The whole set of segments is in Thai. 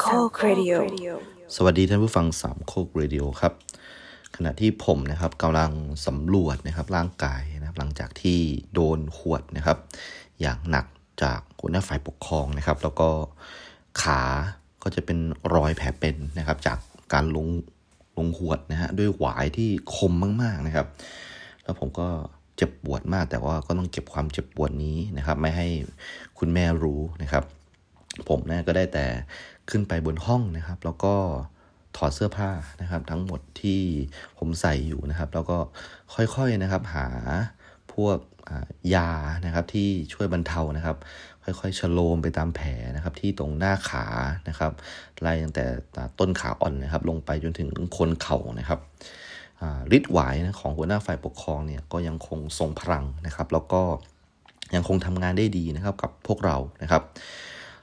โคกเรดิโอสวัสดีท่านผู้ฟังสามโคกเรดิโอครับ ขณะที่ผมนะครับกำลังสำรวจนะครับร่างกายนะครับหลังจากที่โดนหวดนะครับ อย่างหนักจากหัวหน้าฝ่ายปกครองนะครับ แล้วก็ขาก็จะเป็นรอยแผลเป็นนะครับ จากการลงลงหวดนะฮะด้วยหวายที่คมมากๆนะครับ แล้วผมก็เจ็บปวดมากแต่ว่าก็ต้องเก็บความเจ็บปวดนี้นะครับ ไม่ให้คุณแม่รู้นะครับ ผมนะก็ได้แต่ ขึ้นไปบนห้องนะครับ แล้วก็ถอดเสื้อผ้านะครับ ทั้งหมดที่ผมใส่อยู่นะครับ แล้วก็ค่อยๆนะครับ หาพวกยานะครับที่ช่วยบรรเทานะครับ ค่อยๆชโลมไปตามแผลนะครับ ที่ตรงหน้าขานะครับไล่ตั้งแต่ต้นขาอ่อนนะครับ ลงไปจนถึงโคนเข่านะครับฤทธิ์หวายนะของหัวหน้าฝ่ายปกครองเนี่ยก็ยังคงทรงพลังนะครับ แล้วก็ยังคงทำงานได้ดีนะครับกับพวกเรานะครับ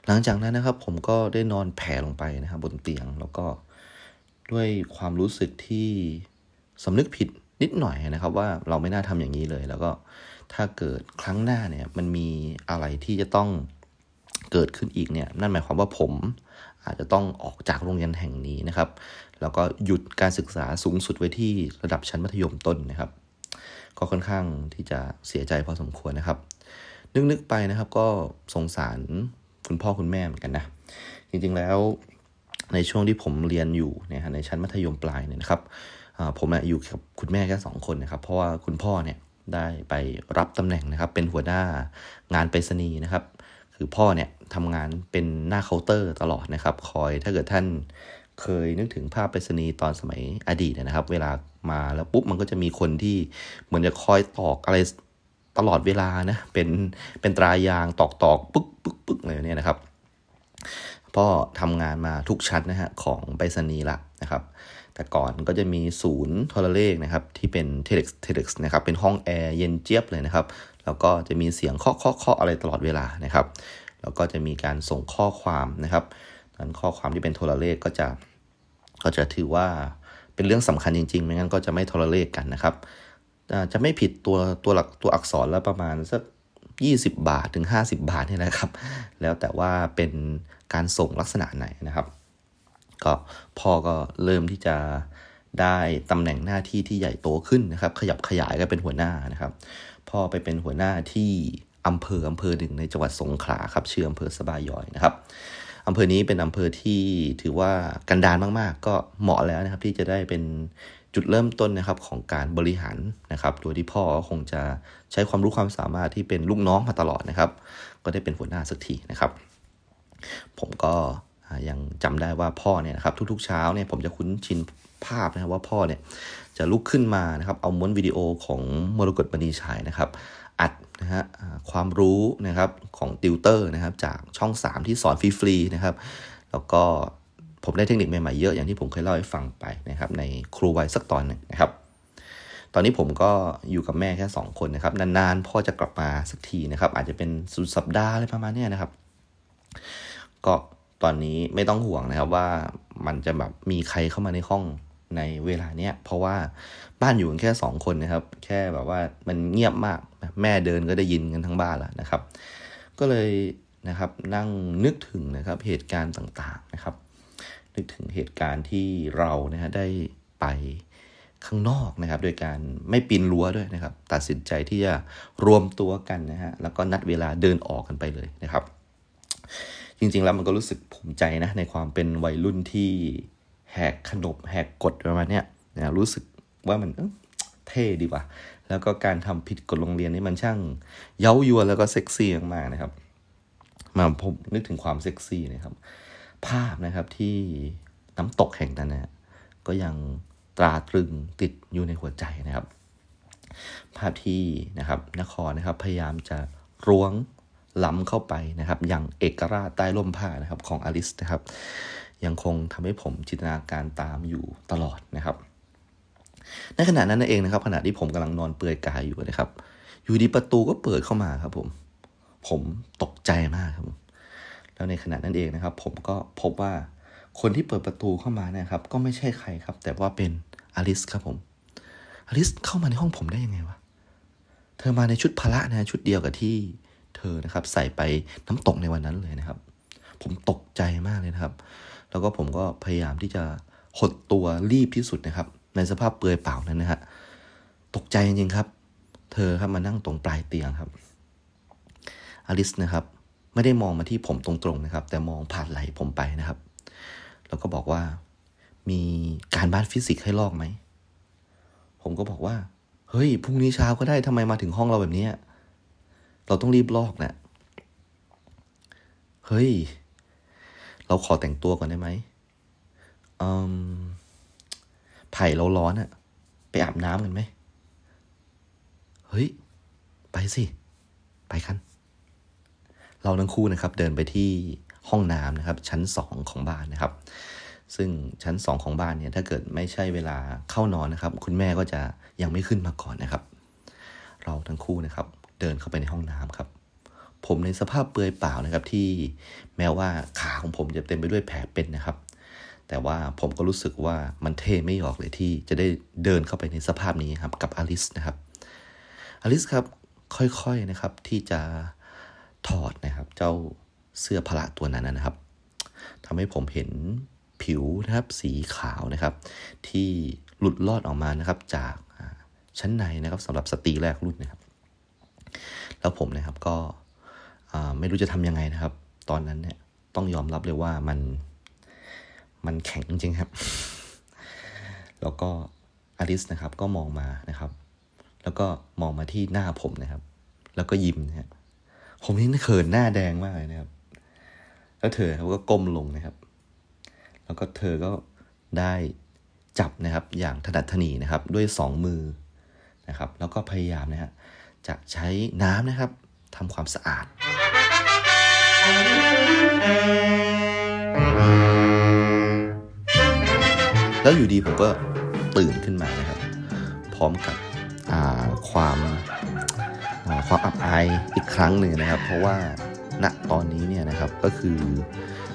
หลังจากนั้นนะครับผมก็ได้นอนแผ่ลงไปนะครับบนเตียงแล้วก็ด้วยความรู้สึกที่สำนึกผิดนิดหน่อยนะครับ ว่าเราไม่น่าทำอย่างนี้เลย แล้วก็ถ้าเกิดครั้งหน้าเนี่ยมันมีอะไรที่จะต้องเกิดขึ้นอีกเนี่ยนั่นหมายความว่าผมอาจจะต้องออกจากโรงเรียนแห่งนี้นะครับ แล้วก็หยุดการศึกษาสูงสุดไว้ที่ระดับชั้นมัธยมต้นนะครับ ก็ค่อนข้างที่จะเสียใจพอสมควรนะครับ นึกๆไปนะครับก็สงสาร คุณพ่อคุณแม่เหมือนกันนะจริงๆแล้วในช่วงที่ผมเรียนอยู่เนี่ยในชั้นมัธยมปลายเนี่ยนะครับผมอยู่กับคุณแม่แค่สองคนนะครับ เพราะว่าคุณพ่อเนี่ยได้ไปรับตำแหน่งนะครับ เป็นหัวหน้างานไปรษณีย์นะครับ คือพ่อเนี่ยทำงานเป็นหน้าเคาน์เตอร์ตลอดนะครับ คอยถ้าเกิดท่านเคยนึกถึงภาพไปรษณีย์ตอนสมัยอดีตนะครับ เวลามาแล้วปุ๊บมันก็จะมีคนที่เหมือนจะคอยตอกอะไร ตลอดเวลานะเป็นเป็นตรายางตอกตอกปึ๊กปึ๊กปึ๊กอะไรเนี่ยนะครับพ่อทำงานมาทุกชั้นนะฮะของไปรษณีย์ละนะครับ แต่ก่อนก็จะมีศูนย์โทรเลขนะครับที่เป็น Telex Telex นะครับเป็นห้องแอร์เย็นเจี๊ยบเลยนะครับ แล้วก็จะมีเสียงเคาะเคาะเคาะอะไรตลอดเวลานะครับ แล้วก็จะมีการส่งข้อความนะครับนั้นข้อความที่เป็นโทรเลขก็จะก็จะถือว่าเป็นเรื่องสำคัญจริงๆ ไม่งั้นก็จะไม่โทรเลขกันนะครับ จะไม่ผิดตัวตัวหลักตัวอักษรแล้วประมาณสัก20 บาทถึง 50 บาทนี่นะครับ แล้วแต่ว่าเป็นการส่งลักษณะไหนนะครับ ก็พ่อก็เริ่มที่จะได้ตำแหน่งหน้าที่ที่ใหญ่โตขึ้นนะครับ ขยับขยายก็เป็นหัวหน้านะครับ พ่อไปเป็นหัวหน้าที่อำเภออำเภอหนึ่งในจังหวัดสงขลาครับชื่ออำเภอสบายยอยนะครับอำเภอนี้เป็นอำเภอที่ถือว่ากันดารมาก ๆ ก็เหมาะแล้วนะครับ ที่จะได้เป็น จุดเริ่มต้นนะครับของการบริหารนะครับโดยที่พ่อคงจะใช้ความรู้ความสามารถที่เป็นลูกน้องมาตลอดนะครับ ก็ได้เป็นหัวหน้าสักทีนะครับ ผมก็ยังจำได้ว่าพ่อเนี่ยนะครับทุกๆเช้าเนี่ยผมจะคุ้นชินภาพนะครับว่าพ่อเนี่ยจะลุกขึ้นมานะครับเอาม้วนวิดีโอของมรกตมณีชัยนะครับ อัดนะฮะความรู้นะครับของติวเตอร์นะครับจากช่อง 3 ที่สอนฟรีๆนะครับ แล้วก็ ผมได้เทคนิคใหม่ๆเยอะอย่างที่ผมเคยเล่าให้ฟังไปนะครับ ในครูไว้สักตอนหนึ่งนะครับ ตอนนี้ผมก็อยู่กับแม่แค่ 2 คนนะครับ นานๆพ่อจะกลับมาสักทีนะครับ อาจจะเป็นสุดสัปดาห์อะไรประมาณนี้นะครับ ก็ตอนนี้ไม่ต้องห่วงนะครับว่ามันจะแบบมีใครเข้ามาในห้องในเวลาเนี้ยเพราะว่าบ้านอยู่กันแค่สองคนนะครับ แค่แบบว่ามันเงียบมากแม่เดินก็ได้ยินกันทั้งบ้านแล้วนะครับ ก็เลยนะครับนั่งนึกถึงนะครับเหตุการณ์ต่างๆนะครับ นึกถึงเหตุการณ์ที่เรานะฮะได้ไปข้างนอกนะครับ โดยการไม่ปีนรั้วด้วยนะครับ ตัดสินใจที่จะรวมตัวกันนะฮะแล้วก็นัดเวลาเดินออกกันไปเลยนะครับ จริงๆแล้วมันก็รู้สึกภูมิใจนะในความเป็นวัยรุ่นที่แหกขนบแหกกฎประมาณเนี้ยนะรู้สึกว่ามันเท่ดีว่ะแล้วก็การทำผิดกฎโรงเรียนนี่มันช่าง เย้ายวนแล้วก็เซ็กซี่มากๆนะครับ มาผมนึกถึงความเซ็กซี่นะครับ ภาพนะครับที่น้ำตกแห่งนั้นนะก็ยังตราตรึงติดอยู่ในหัวใจนะครับ ภาพที่นะครับนครนะครับพยายามจะร้วงล้ำเข้าไปนะครับ อย่างเอกราชใต้ร่มผ้านะครับของอลิสนะครับ ยังคงทำให้ผมจินตนาการตามอยู่ตลอดนะครับ ในขณะนั้นเองนะครับ ขณะที่ผมกำลังนอนเปลือยกายอยู่นะครับ อยู่ดีประตูก็เปิดเข้ามาครับผม ผมตกใจมากครับผม แล้วในขณะนั้นเองนะครับ ผมก็พบว่าคนที่เปิดประตูเข้ามาเนะครับ ก็ไม่ใช่ใครครับ แต่ว่าเป็นอลิสครับผมอลิสเข้ามาในห้องผมได้ยังไงวะเธอมาในชุดพละนะชุดเดียวกับที่เธอนะครับ ใส่ไปน้ำตกในวันนั้นเลยนะครับ ผมตกใจมากเลยนะครับ แล้วก็ผมก็พยายามที่จะหดตัวรีบที่สุดนะครับ ในสภาพเปลือยเปล่านั้นนะฮะตกใจจริงๆครับ เธอครับมานั่งตรงปลายเตียงครับอลิสนะครับ ไม่ได้มองมาที่ผมตรงๆนะครับ แต่มองผ่านไหลผมไปนะครับ แล้วก็บอกว่ามีการบ้านฟิสิกส์ให้ลอกไหม ผมก็บอกว่า เฮ้ยพรุ่งนี้เช้าก็ได้ทำไมมาถึงห้องเราแบบนี้ เราต้องรีบลอกนะเฮ้ย เราขอแต่งตัวก่อนได้ไหมอืมไผ่เราร้อนอะไปอาบน้ำกันไหม เฮ้ย ไปสิ ไปกัน เราทั้งคู่นะครับเดินไปที่ห้องน้ำนะครับ ชั้นสองของบ้านนะครับ ซึ่งชั้นสองของบ้านเนี่ยถ้าเกิดไม่ใช่เวลาเข้านอนนะครับ คุณแม่ก็จะยังไม่ขึ้นมาก่อนนะครับ เราทั้งคู่นะครับ เดินเข้าไปในห้องน้ำครับ ผมในสภาพเปลือยเปล่านะครับ ที่แม้ว่าขาของผมจะเต็มไปด้วยแผลเป็นนะครับ แต่ว่าผมก็รู้สึกว่ามันเท่ไม่ออกเลยที่จะได้เดินเข้าไปในสภาพนี้ครับกับอลิสนะครับอลิสครับค่อยๆนะครับที่จะ ถอดนะครับ เจ้าเสื้อพละตัวนั้นนะครับทำให้ผมเห็นผิวนะครับสีขาวนะครับ ที่หลุดลอดออกมานะครับ จากชั้นในนะครับสำหรับสตรีแรกรุ่นนะครับ แล้วผมนะครับก็ไม่รู้จะทำยังไงนะครับ ตอนนั้นเนี่ยต้องยอมรับเลยว่ามันมันแข็งจริงครับ แล้วก็อลิสนะครับก็มองมานะครับ แล้วก็มองมาที่หน้าผมนะครับ แล้วก็ยิ้มนะฮะ ผมนี่เขินหน้าแดงมากเลยนะครับ แล้วเธอเขาก็ก้มลงนะครับ แล้วก็เธอก็ได้จับนะครับ อย่างถนัดถนีนะครับ ด้วยสองมือนะครับ แล้วก็พยายามนะฮะจะใช้น้ำนะครับทำความสะอาด แล้วอยู่ดีผมก็ตื่นขึ้นมานะครับ พร้อมกับความ ความอับอายอีกครั้งหนึ่งนะครับ เพราะว่าณตอนนี้เนี่ยนะครับก็คือ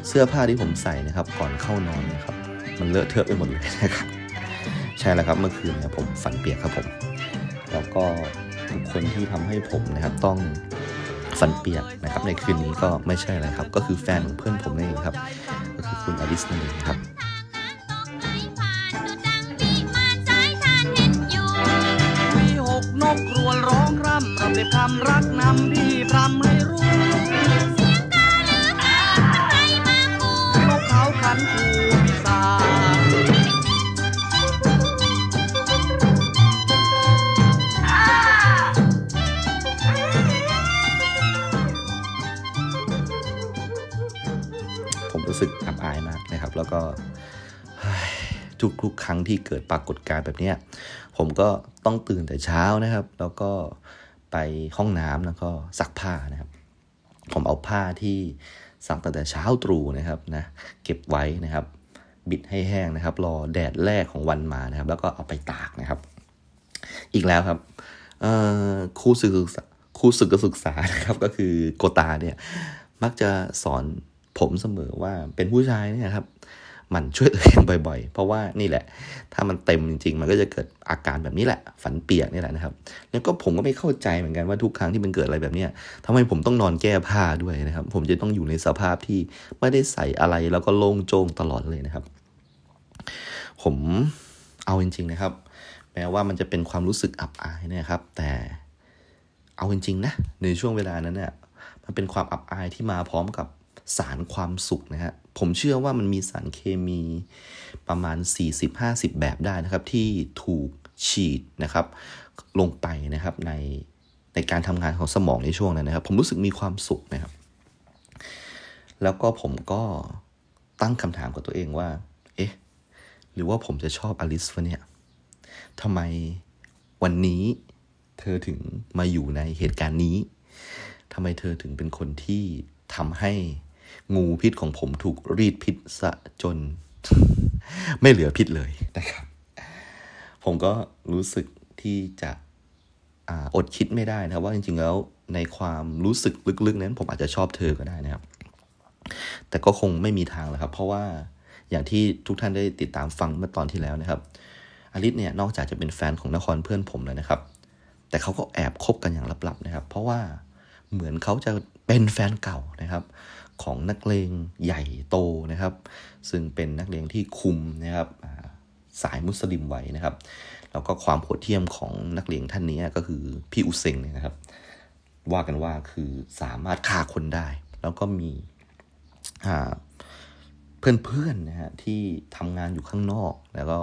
เสื้อผ้าที่ผมใส่นะครับ ก่อนเข้านอนนะครับ มันเลอะเทอะไปหมดเลยนะครับใช่แล้วครับเมื่อคืนเนี่ยผมฝันเปียกครับผม แล้วก็บุคคลที่ทำให้ผมนะครับต้องฝันเปียกนะครับ ในคืนนี้ก็ไม่ใช่อะไรครับ ก็คือแฟนของเพื่อนผมนั่นเองครับ ก็คือคุณอลิสนั่นเองครับ ร่ำรำเด็บคำรักนำพี่พรำให้รู้เสียงกลือหาใครมาคูนกเขาขันคูพิศาผมรู้สึกอับอายมากนะครับ แล้วก็ทุกๆครั้งที่เกิดปรากฏการณ์แบบนี้ผมก็ต้องตื่นแต่เช้านะครับ แล้วก็ ไปห้องน้ำแล้วก็ซักผ้านะครับ ผมเอาผ้าที่ซักตั้งแต่เช้าตรู่นะครับนะเก็บไว้นะครับ บิดให้แห้งนะครับ รอแดดแรกของวันมานะครับ แล้วก็เอาไปตากนะครับ อีกแล้วครับครูศึกษาครูศึกศึกษานะครับก็คือโกตาเนี่ยมักจะสอนผมเสมอว่าเป็นผู้ชายเนี่ยครับ มันช่วยตัวเองบ่อย ๆ เพราะว่านี่แหละ ถ้ามันเต็มจริง ๆ มันก็จะเกิดอาการแบบนี้แหละ ฝันเปียกนี่แหละนะครับ แล้วก็ผมก็ไม่เข้าใจเหมือนกันว่าทุกครั้งที่มันเกิดอะไรแบบนี้ทำไมผมต้องนอนแก้ผ้าด้วยนะครับ ผมจะต้องอยู่ในสภาพที่ไม่ได้ใส่อะไรแล้วก็โล่งโจงตลอดเลยนะครับ ผมเอาจริง ๆ นะครับ แม้ว่ามันจะเป็นความรู้สึกอับอายนะครับ แต่เอาจริงๆนะในช่วงเวลานั้นเนี่ยมันเป็นความอับอายที่มาพร้อมกับสารความสุขนะฮะ ผมเชื่อว่ามันมีสารเคมีประมาณ 40-50 แบบได้นะครับ ที่ถูกฉีดนะครับ ลงไปนะครับในในการทำงานของสมองในช่วงนั้นนะครับ ผมรู้สึกมีความสุขนะครับ แล้วก็ผมก็ตั้งคำถามกับตัวเองว่า เอ๊ะ หรือว่าผมจะชอบอลิสวะเนี่ยทำไมวันนี้เธอถึงมาอยู่ในเหตุการณ์นี้ทำไมเธอถึงเป็นคนที่ทำให้ งูพิษของผมถูกรีดพิษสะจน ไม่เหลือพิษเลยนะครับ ผมก็รู้สึกที่จะออดคิดไม่ได้นะว่าจริงๆแล้วในความรู้สึกลึกๆนั้น ผมอาจจะชอบเธอก็ได้นะครับ แต่ก็คงไม่มีทางแล้วครับ เพราะว่าอย่างที่ทุกท่านได้ติดตามฟังเมื่อตอนที่แล้วนะครับอลิสเนี่ยนอกจากจะเป็นแฟนของนครเพื่อนผมแล้วนะครับ แต่เขาก็แอบคบกันอย่างลับๆนะครับ เพราะว่าเหมือนเขาจะเป็นแฟนเก่านะครับ ของนักเลงใหญ่โตนะครับ ซึ่งเป็นนักเลงที่คุมนะครับสายมุสลิมไว้นะครับ แล้วก็ความโหดเที่ยมของนักเลงท่านนี้ก็คือพี่อุเซงนะครับ ว่ากันว่าคือสามารถฆ่าคนได้ แล้วก็มีเพื่อนๆนะฮะที่ทำงานอยู่ข้างนอก แล้วก็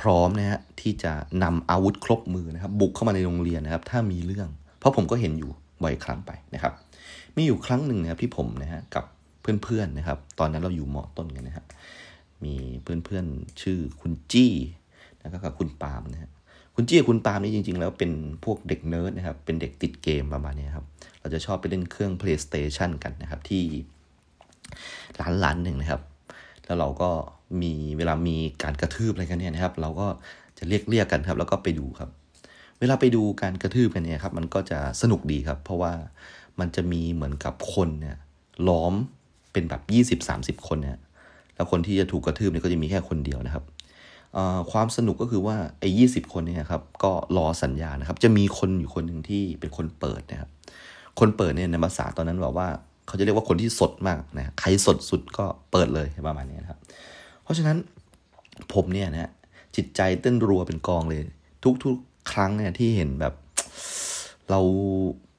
พร้อมนะฮะที่จะนำอาวุธครบมือนะครับ บุกเข้ามาในโรงเรียนนะครับ ถ้ามีเรื่อง เพราะผมก็เห็นอยู่บ่อยครั้งไปนะครับ มีอยู่ครั้งหนึ่งนะครับที่ผมนะฮะกับเพื่อนๆนะครับ ตอนนั้นเราอยู่มอต้นกันนะฮะมีเพื่อนๆชื่อคุณจี้แล้วก็กับคุณปาล์มนะฮะคุณจี้คุณปาล์มนี่จริง ๆ แล้วเป็นพวกเด็กเนิร์ดนะครับ เป็นเด็กติดเกมประมาณนี้ครับ เราจะชอบไปเล่นเครื่อง PlayStation กันนะครับ ที่ร้านร้านหนึ่งนะครับ แล้วเราก็มีเวลามีการกระทืบอะไรกันเนี่ยนะครับ เราก็จะเรียกเรียกกันครับ แล้วก็ไปดูครับ เวลาไปดูการกระทืบกันเนี่ยครับ มันก็จะสนุกดีครับ เพราะว่า มันจะมีเหมือนกับคนเนี่ยล้อมเป็นแบบยี่สิบสามสิบคนเนี่ยแล้วคนที่จะถูกกระทืบเนี่ยก็จะมีแค่คนเดียวนะครับความสนุกก็คือว่าไอ้ยี่สิบคนเนี่ยครับก็รอสัญญานะครับ จะมีคนอยู่คนหนึ่งที่เป็นคนเปิดนะครับ คนเปิดเนี่ยในภาษาตอนนั้นบอกว่าเขาจะเรียกว่าคนที่สดมากนะใครสดสุดก็เปิดเลยประมาณนี้นะครับ เพราะฉะนั้นผมเนี่ยนะจิตใจเต้นรัวเป็นกองเลย ทุกๆ ครั้งเนี่ยที่เห็นแบบ เรา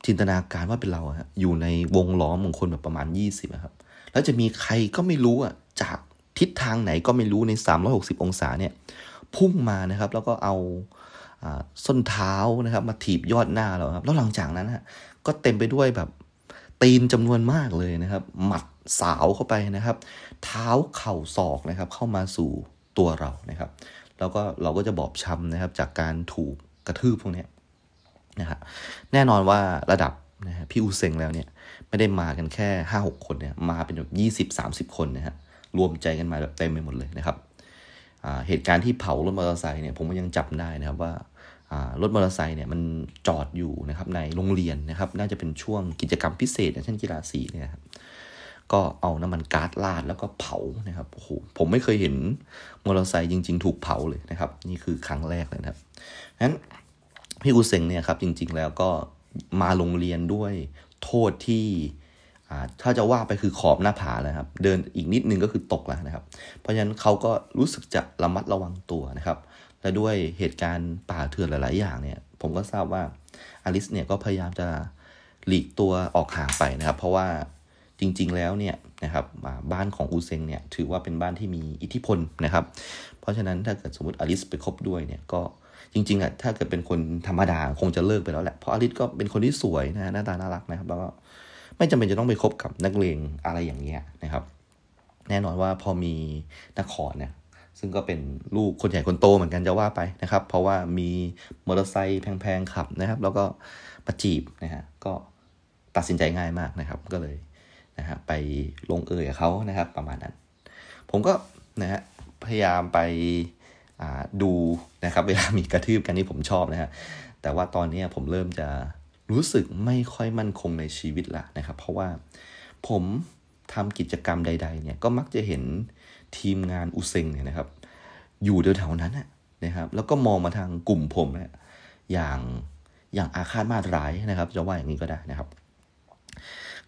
จินตนาการว่าเป็นเราอะอยู่ในวงล้อมของคนแบบประมาณยี่สิบครับ แล้วจะมีใครก็ไม่รู้อะจากทิศทางไหนก็ไม่รู้ใน 360 องศาเนี่ย พุ่งมานะครับ แล้วก็เอาส้นเท้านะครับ มาถีบยอดหน้าเราครับ แล้วหลังจากนั้นฮะก็เต็มไปด้วยแบบตีนจำนวนมากเลยนะครับ หมัดสาวเข้าไปนะครับ เท้าเข่าศอกนะครับ เข้ามาสู่ตัวเรานะครับ แล้วก็เราก็จะบอบช้ำนะครับ จากการถูกกระทืบพวกนี้ นะครับแน่นอนว่าระดับนะฮะพี่อูเซงแล้วเนี่ยไม่ได้มากันแค่ห้าหกคนเนี่ยมาเป็นแบบยี่สิบสามสิบคนนะฮะรวมใจกันมาแบบเต็มไปหมดเลยนะครับเหตุการณ์ที่เผารถมอเตอร์ไซค์เนี่ยผมก็ยังจับได้นะครับว่ารถมอเตอร์ไซค์เนี่ยมันจอดอยู่นะครับในโรงเรียนนะครับ น่าจะเป็นช่วงกิจกรรมพิเศษเช่นกีฬาสีเนี่ยครับก็เอาน้ำมันก๊าซลาดแล้วก็เผานะครับโอ้โหผมไม่เคยเห็นมอเตอร์ไซค์จริง ๆ ถูกเผาเลยนะครับ นี่คือครั้งแรกเลยนะครับนั้น พี่อูเซงเนี่ยครับจริง ๆ แล้วก็มาโรงเรียนด้วยโทษที่ถ้าจะว่าไปคือขอบหน้าผาแล้วครับ เดินอีกนิดนึงก็คือตกแล้วนะครับ เพราะฉะนั้นเขาก็รู้สึกจะระมัดระวังตัวนะครับ และด้วยเหตุการณ์ป่าเถื่อนหลาย ๆ อย่างเนี่ย ผมก็ทราบว่าอลิสเนี่ยก็พยายามจะหลีกตัวออกห่างไปนะครับ เพราะว่าจริง ๆ แล้วเนี่ยนะครับบ้านของอูเซงเนี่ยถือว่าเป็นบ้านที่มีอิทธิพลนะครับ เพราะฉะนั้นถ้าเกิดสมมติอลิสไปคบด้วยเนี่ยก็ จริงๆอะถ้าเกิดเป็นคนธรรมดาคงจะเลิกไปแล้วแหละเพราะอลิสก็เป็นคนที่สวยนะหน้าตาน่ารักนะครับแล้วก็ไม่จำเป็นจะต้องไปคบกับนักเลงอะไรอย่างเงี้ยนะครับ แน่นอนว่าพอมีนักขอเนี่ยซึ่งก็เป็นลูกคนใหญ่คนโตเหมือนกันจะว่าไปนะครับ เพราะว่ามีมอเตอร์ไซค์แพงๆขับนะครับ แล้วก็ประจีบนะฮะก็ตัดสินใจง่ายมากนะครับ ก็เลยนะฮะไปลงเอยกับเขานะครับ ประมาณนั้น ผมก็นะฮะพยายามไป ดูนะครับ เวลามีกระทืบกันนี่ผมชอบนะฮะแต่ว่าตอนนี้ผมเริ่มจะรู้สึกไม่ค่อยมั่นคงในชีวิตละนะครับ เพราะว่าผมทำกิจกรรมใด ๆ เนี่ยก็มักจะเห็นทีมงานอุเซงเนี่ยนะครับ อยู่แถวๆนั้นนะครับ แล้วก็มองมาทางกลุ่มผมนี่ยอย่างอย่างอาฆาตมาตร้ายนะครับ จะว่าอย่างนี้ก็ได้นะครับ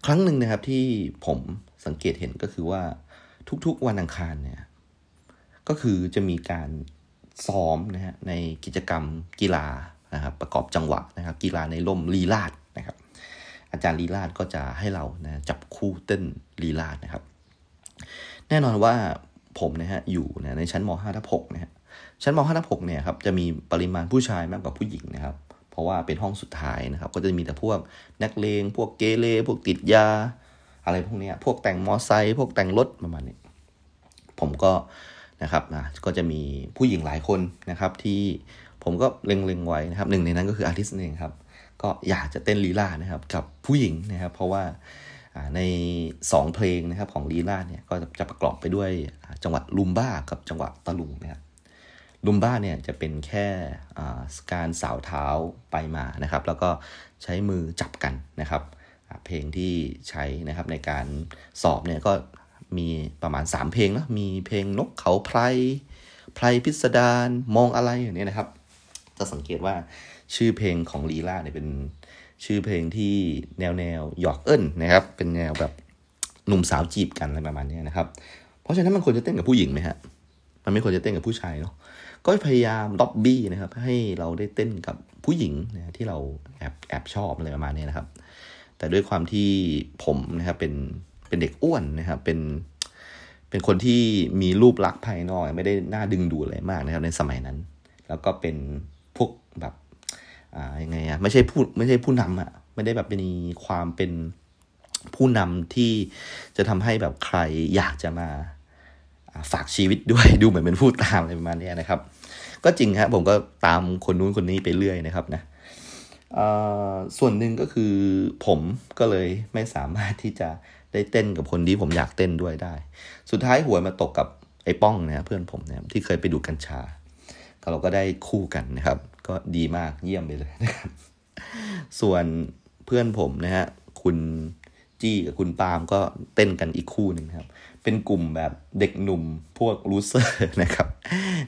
ครั้งหนึ่งนะครับที่ผมสังเกตเห็นก็คือว่าทุกๆวันอังคารเนี่ย ก็คือจะมีการ ซ้อมนะฮะในกิจกรรมกีฬานะครับประกอบจังหวะนะครับ กีฬาในร่มลีลาดนะครับ อาจารย์ลีลาดก็จะให้เรานะจับคู่เต้นลีลาดนะครับ แน่นอนว่าผมนะฮะอยู่นะในชั้นม .5 ทับ6นะฮะชั้นม .5 ทับ6เนี่ยครับจะมีปริมาณผู้ชายมากกว่าผู้หญิงนะครับ เพราะว่าเป็นห้องสุดท้ายนะครับ ก็จะมีแต่พวกนักเลงพวกเกเรพวกติดยา อะไรพวกนี้พวกแต่งมอไซค์พวกแต่งรถประมาณนี้ ผมก็ นะครับนะก็จะมีผู้หญิงหลายคนนะครับที่ผมก็เล็งๆไว้นะครับหนึ่งในนั้นก็คืออาร์ติสต์เองครับก็อยากจะเต้นลีลานะครับกับผู้หญิงนะครับเพราะว่าใน 2 เพลงนะครับของลีลาเนี่ยก็จะประกอบไปด้วยจังหวัดลุมบ้ากับจังหวัดตะลุงนะครับลุมบ้าเนี่ยจะเป็นแค่การสาวเท้าไปมานะครับ แล้วก็ใช้มือจับกันนะครับ เพลงที่ใช้นะครับในการสอบเนี่ยก็ มีประมาณ 3 เพลงนะมีเพลงนกเขาไพรไพรพิสดารมองอะไรอย่างนี้นะครับ จะสังเกตว่าชื่อเพลงของลีลาเนี่ยเป็นชื่อเพลงที่แนวแนวหยอกเอิญนะครับ เป็นแนวแบบหนุ่มสาวจีบกันอะไรประมาณนี้นะครับ เพราะฉะนั้นมันควรจะเต้นกับผู้หญิงไหมฮะมันไม่ควรจะเต้นกับผู้ชายเนาะก็พยายามล็อบบี้นะครับ ให้เราได้เต้นกับผู้หญิงนะที่เราแอบแอบชอบอะไรประมาณนี้นะครับ แต่ด้วยความที่ผมนะครับเป็น เป็นเด็กอ้วนนะครับ เป็นเป็นคนที่มีรูปลักษณ์ภายนอกไม่ได้น่าดึงดูดอะไรมากนะครับ ในสมัยนั้น แล้วก็เป็นพวกแบบอ่ายังไงอะไม่ใช่ผู้ไม่ใช่ผู้นำอะไม่ได้แบบมีความเป็นผู้นำที่จะทำให้แบบใครอยากจะมาฝากชีวิตด้วยดูเหมือนเป็นผู้ตามอะไรประมาณนี้นะครับ ก็จริงครับผมก็ตามคนนู้นคนนี้ไปเรื่อยนะครับนะส่วนหนึ่งก็คือผมก็เลยไม่สามารถที่จะ ได้เต้นกับคนที่ผมอยากเต้นด้วยได้ สุดท้ายหวยมาตกกับไอ้ป้องนะเพื่อนผมเนี่ยที่เคยไปดูกัญชาเราก็ได้คู่กันนะครับ ก็ดีมากเยี่ยมไปเลยนะครับ ส่วนเพื่อนผมนะฮะคุณจี้กับคุณปาล์มก็เต้นกันอีกคู่หนึ่งครับ เป็นกลุ่มแบบเด็กหนุ่มพวก loser นะครับ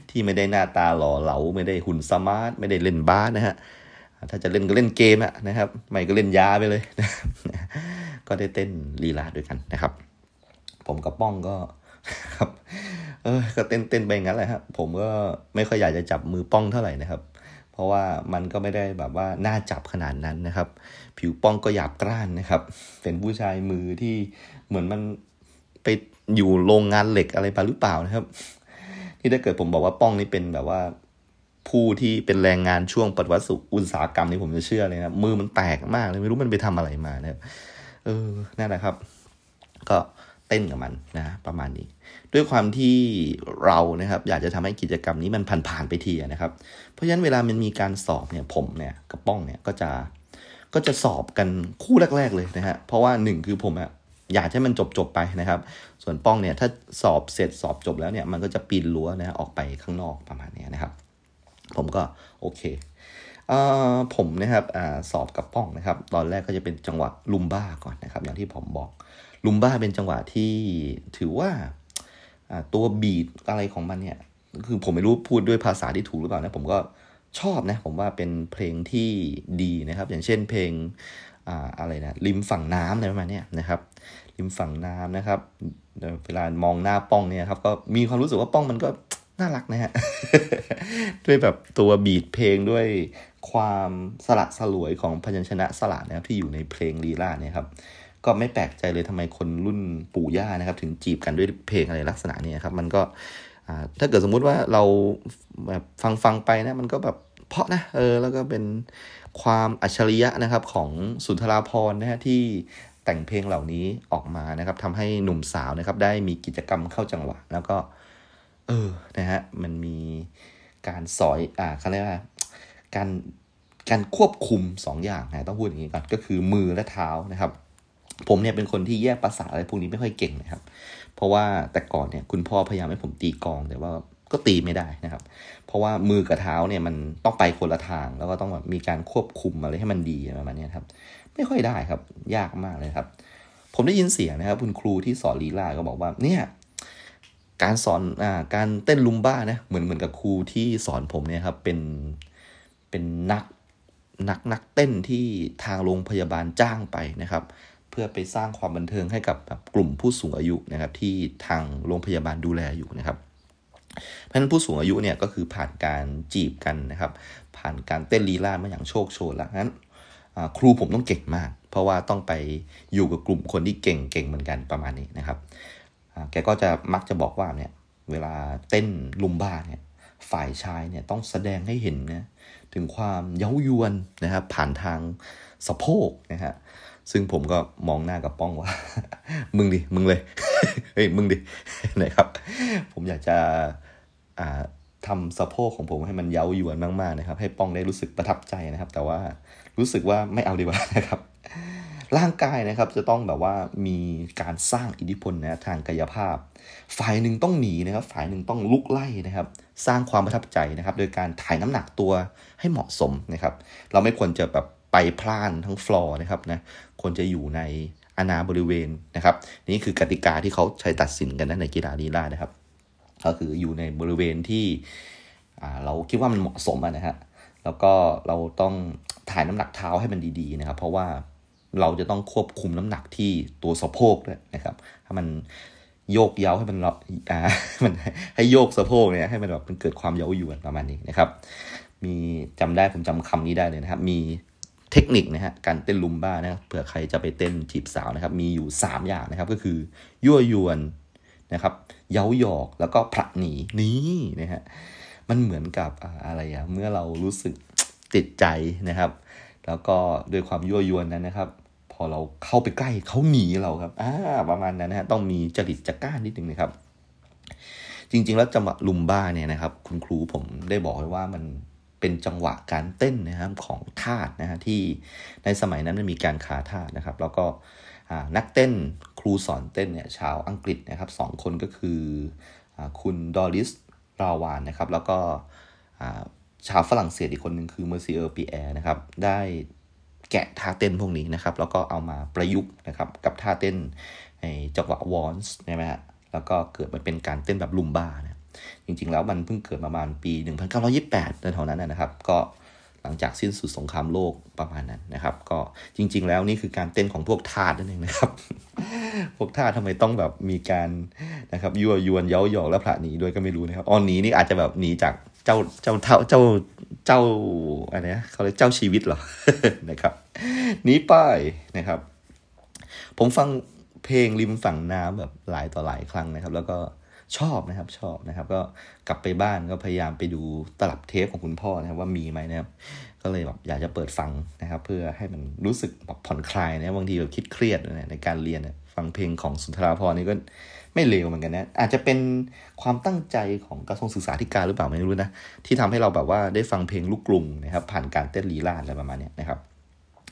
ที่ไม่ได้หน้าตาหล่อเหลาไม่ได้หุ่น smart ไม่ได้เล่นบาสนะฮะ ถ้าจะเล่นก็เล่นเกมอะนะครับ ไม่ก็เล่นยาไปเลยก็ได้เต้นลีลาศด้วยกันนะครับ ผมกับป้องก็ครับ เออก็เต้นเต้นไปงั้นแหละครับผมก็ไม่ค่อยอยากจะจับมือป้องเท่าไหร่นะครับ เพราะว่ามันก็ไม่ได้แบบว่าน่าจับขนาดนั้นนะครับ ผิวป้องก็หยาบกร้านนะครับ เป็นผู้ชายมือที่เหมือนมันไปอยู่โรงงานเหล็กอะไรไปหรือเปล่านะครับ ที่ถ้าเกิดผมบอกว่าป้องนี่เป็นแบบว่า ผู้ที่เป็นแรงงานช่วงปฏิวัติอุตสาหกรรมนี่ผมจะเชื่อเลยนะมือมันแตกมากเลยไม่รู้มันไปทำอะไรมานะครับเออนั่นแหละครับ ก็เต้นกับมันนะ ประมาณนี้ ด้วยความที่เรานะครับ อยากจะทำให้กิจกรรมนี้มันผ่านๆไปทีนะครับ เพราะฉะนั้นเวลามันมีการสอบเนี่ยผมเนี่ยกับป้องเนี่ยก็จะก็จะสอบกันคู่แรก ๆ เลยนะฮะเพราะว่าหนึ่งคือผมอะอยากให้มันจบจบไปนะครับ ส่วนป้องเนี่ยถ้าสอบเสร็จสอบจบแล้วเนี่ยมันก็จะปีนรั้วนะออกไปข้างนอกประมาณนี้นะครับ ผมก็โอเคผมนะครับอสอบกับป้องนะครับ ตอนแรกก็จะเป็นจังหวะลุมบ้าก่อนนะครับ อย่างที่ผมบอกลุมบ้าเป็นจังหวะที่ถือว่าตัวบีดอะไรของมันเนี่ย คือผมไม่รู้พูดด้วยภาษาที่ถูกหรือเปล่านะ ผมก็ชอบนะ ผมว่าเป็นเพลงที่ดีนะครับ อย่างเช่นเพลงอะไรนะริมฝั่งน้ำอะไรประมาณนี้นะครับ ริมฝั่งน้ำนะครับ เวลามองหน้าป้องเนี่ยครับก็มีความรู้สึกว่าป้องมันก็ น่ารักนะฮะ ด้วยแบบตัวบีดเพลงด้วยความสละสลวยของพยัญชนะสละนะครับที่อยู่ในเพลงลีลาเนี่ยครับ ก็ไม่แปลกใจเลยทำไมคนรุ่นปู่ย่านะครับ ถึงจีบกันด้วยเพลงอะไรลักษณะนี้ครับ มันก็ถ้าเกิดสมมุติว่าเราแบบฟังฟังไปนะมันก็แบบเพราะนะเออแล้วก็เป็นความอัจฉริยะนะครับของสุนทราพรนะฮะที่แต่งเพลงเหล่านี้ออกมานะครับทำให้หนุ่มสาวนะครับได้มีกิจกรรมเข้าจังหวะ แล้วก็ เออนะฮะมันมีการสอยอ่าเขาเรียกว่าการการควบคุม2ออย่างนะต้องพูดอย่างนี้ก่อนก็คือมือและเท้านะครับ ผมเนี่ยเป็นคนที่แยกภาษาอะไรพวกนี้ไม่ค่อยเก่งนะครับ เพราะว่าแต่ก่อนเนี่ยคุณพ่อพยายามให้ผมตีกองแต่ว่าก็ตีไม่ได้นะครับ เพราะว่ามือกับเท้าเนี่ยมันต้องไปคนละทาง แล้วก็ต้องแบบมีการควบคุมอะไรให้มันดีประมาณนี้ครับ ไม่ค่อยได้ครับ ยากมากเลยครับ ผมได้ยินเสียงนะครับ คุณครูที่สอนลีลาก็บอกว่าเนี่ย การสอนอ่าการเต้นลุมบ้านะเหมือนเหมือนกับครูที่สอนผมเนี่ยครับเป็นเป็นนักนักนักเต้นที่ทางโรงพยาบาลจ้างไปนะครับ เพื่อไปสร้างความบันเทิงให้กับแบบกลุ่มผู้สูงอายุนะครับ ที่ทางโรงพยาบาลดูแลอยู่นะครับเพราะฉะนั้นผู้สูงอายุเนี่ยก็คือผ่านการจีบกันนะครับ ผ่านการเต้นลีลามาอย่างโชคโชนแล้วนั้นครูผมต้องเก่งมาก เพราะว่าต้องไปอยู่กับกลุ่มคนที่เก่งเก่งเหมือนกันประมาณนี้นะครับ แกก็จะมักจะบอกว่าเนี่ย เวลาเต้นลุมบ้าเนี่ย ฝ่ายชายเนี่ยต้องแสดงให้เห็นนะถึงความเย้ายวนนะครับผ่านทางสะโพกนะฮะซึ่งผมก็มองหน้ากับป้องว่า มึงดิ มึงเลย เฮ้ย มึงดิ นะครับ ผมอยากจะอ่าทำสะโพกของผมให้มันเย้ายวนมากๆนะครับ ให้ป้องได้รู้สึกประทับใจนะครับ แต่ว่ารู้สึกว่าไม่เอาดีกว่านะครับ ร่างกายนะครับจะต้องแบบว่ามีการสร้างอิทธิพลนะทางกายภาพ ฝ่ายหนึ่งต้องหนีนะครับ ฝ่ายหนึ่งต้องลุกไล่นะครับ สร้างความประทับใจนะครับ โดยการถ่ายน้ำหนักตัวให้เหมาะสมนะครับ เราไม่ควรจะแบบไปพลานทั้งฟลอร์นะครับนะควรจะอยู่ในอาณาบริเวณนะครับ นี่คือกติกาที่เขาใช้ตัดสินกันนะในกีฬาลีลานะครับ ก็คืออยู่ในบริเวณที่เราคิดว่ามันเหมาะสมนะฮะแล้วก็เราต้องถ่ายน้ำหนักเท้าให้มันดีๆนะครับ เพราะว่า เราจะต้องควบคุมน้ำหนักที่ตัวสะโพกด้วยนะครับถ้ามันโยกเย้าให้มันเราอ่ามันให้โยกสะโพกเนี่ยให้มันแบบมันเกิดความเย้ายวนประมาณนี้นะครับ มีจำได้ผมจำคำนี้ได้เลยนะครับ มีเทคนิคนะฮะการเต้นลุมบ้านะครับเผื่อใครจะไปเต้นจีบสาวนะครับ มีอยู่ 3 อย่างนะครับ ก็คือยั่วยวนนะครับเย้าหยอกแล้วก็ผลักหนีนี่นะฮะมันเหมือนกับอะไรอะเมื่อเรารู้สึกติดใจนะครับ แล้วก็ด้วยความยั่วยวนนั้นนะครับ พอเราเข้าไปใกล้เขาหนีเราครับอ่าประมาณนั้นนะฮะต้องมีจริตจักร้านนิดนึงนะครับ จริง ๆ แล้วจังหวะลุมบ้าเนี่ยนะครับ คุณครูผมได้บอกไว้ว่ามันเป็นจังหวะการเต้นนะครับของทาสนะฮะที่ในสมัยนั้นมันมีการขาทาสนะครับ แล้วก็นักเต้นครูสอนเต้นเนี่ยชาวอังกฤษนะครับสองคนก็คืออคุณดอริสราวานนะครับ แล้วก็ชาวฝรั่งเศสอีกคนหนึ่งคือ monsieur ปีแอร์นะครับ ได้ แกะท่าเต้นพวกนี้นะครับ แล้วก็เอามาประยุกต์นะครับกับท่าเต้นจังหวะวอลซ์ใช่ไหมฮะแล้วก็เกิดมาเป็นการเต้นแบบลุมบ้านะจริงๆแล้วมันเพิ่งเกิดประมาณปี 1928ในเท่านั้นนะครับ ก็หลังจากสิ้นสุดสงครามโลกประมาณนั้นนะครับ ก็จริง ๆ แล้วนี่คือการเต้นของพวกทาสนั่นเองนะครับ พวกทาสทำไมต้องแบบมีการนะครับยั่วยวนเย้าหยอกและผละหนีด้วยก็ไม่รู้นะครับอ๋อหนีนี่อาจจะแบบหนีจาก เจ้าเจ้าเท่าเจ้าเจ้าอะไรนะเขาเรียกเจ้าชีวิตเหรอนะครับหนีไปนะครับ ผมฟังเพลงริมฝั่งน้ำแบบหลายต่อหลายครั้งนะครับ แล้วก็ชอบนะครับชอบนะครับ ก็กลับไปบ้านก็พยายามไปดูตลับเทปของคุณพ่อนะครับว่ามีไหมนะครับ ก็เลยแบบอยากจะเปิดฟังนะครับ เพื่อให้มันรู้สึกแบบผ่อนคลายนะบางทีแบบคิดเครียดนะในการเรียนนะฟังเพลงของสุนทราพรนี่ก็ ไม่เลวเหมือนกันนะ อาจจะเป็นความตั้งใจของกระทรวงศึกษาธิการหรือเปล่าไม่รู้นะ ที่ทำให้เราแบบว่าได้ฟังเพลงลูกกรุงนะครับผ่านการเต้นลีลาดอะไรประมาณนี้นะครับ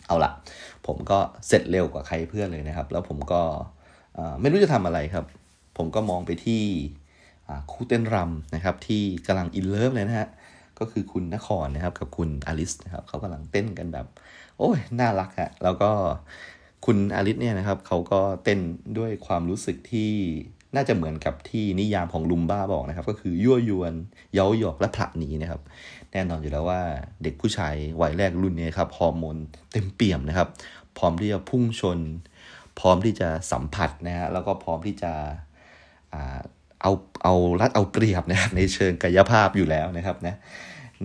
เอาละผมก็เสร็จเร็วกว่าใครเพื่อนเลยนะครับ แล้วผมก็ไม่รู้จะทำอะไรครับ ผมก็มองไปที่คู่เต้นรำนะครับ ที่กำลังอินเลิฟเลยนะฮะก็คือคุณนครนะครับกับคุณอลิสนะครับเขากำลังเต้นกันแบบ โอ้ยน่ารักฮะแล้วก็ คุณอลิสเนี่ยนะครับเขาก็เต้นด้วยความรู้สึกที่น่าจะเหมือนกับที่นิยามของลุมบ้าบอกนะครับ ก็คือยั่วยวนเย้าหยอกและผลักหนีนะครับ แน่นอนอยู่แล้วว่าเด็กผู้ชายวัยแรกรุ่นนี้ครับฮอร์โมนเต็มเปี่ยมนะครับ พร้อมที่จะพุ่งชน พร้อมที่จะสัมผัสนะฮะแล้วก็พร้อมที่จะเอาเอารัดเอาเปรียบนะครับในเชิงกายภาพอยู่แล้วนะครับนะ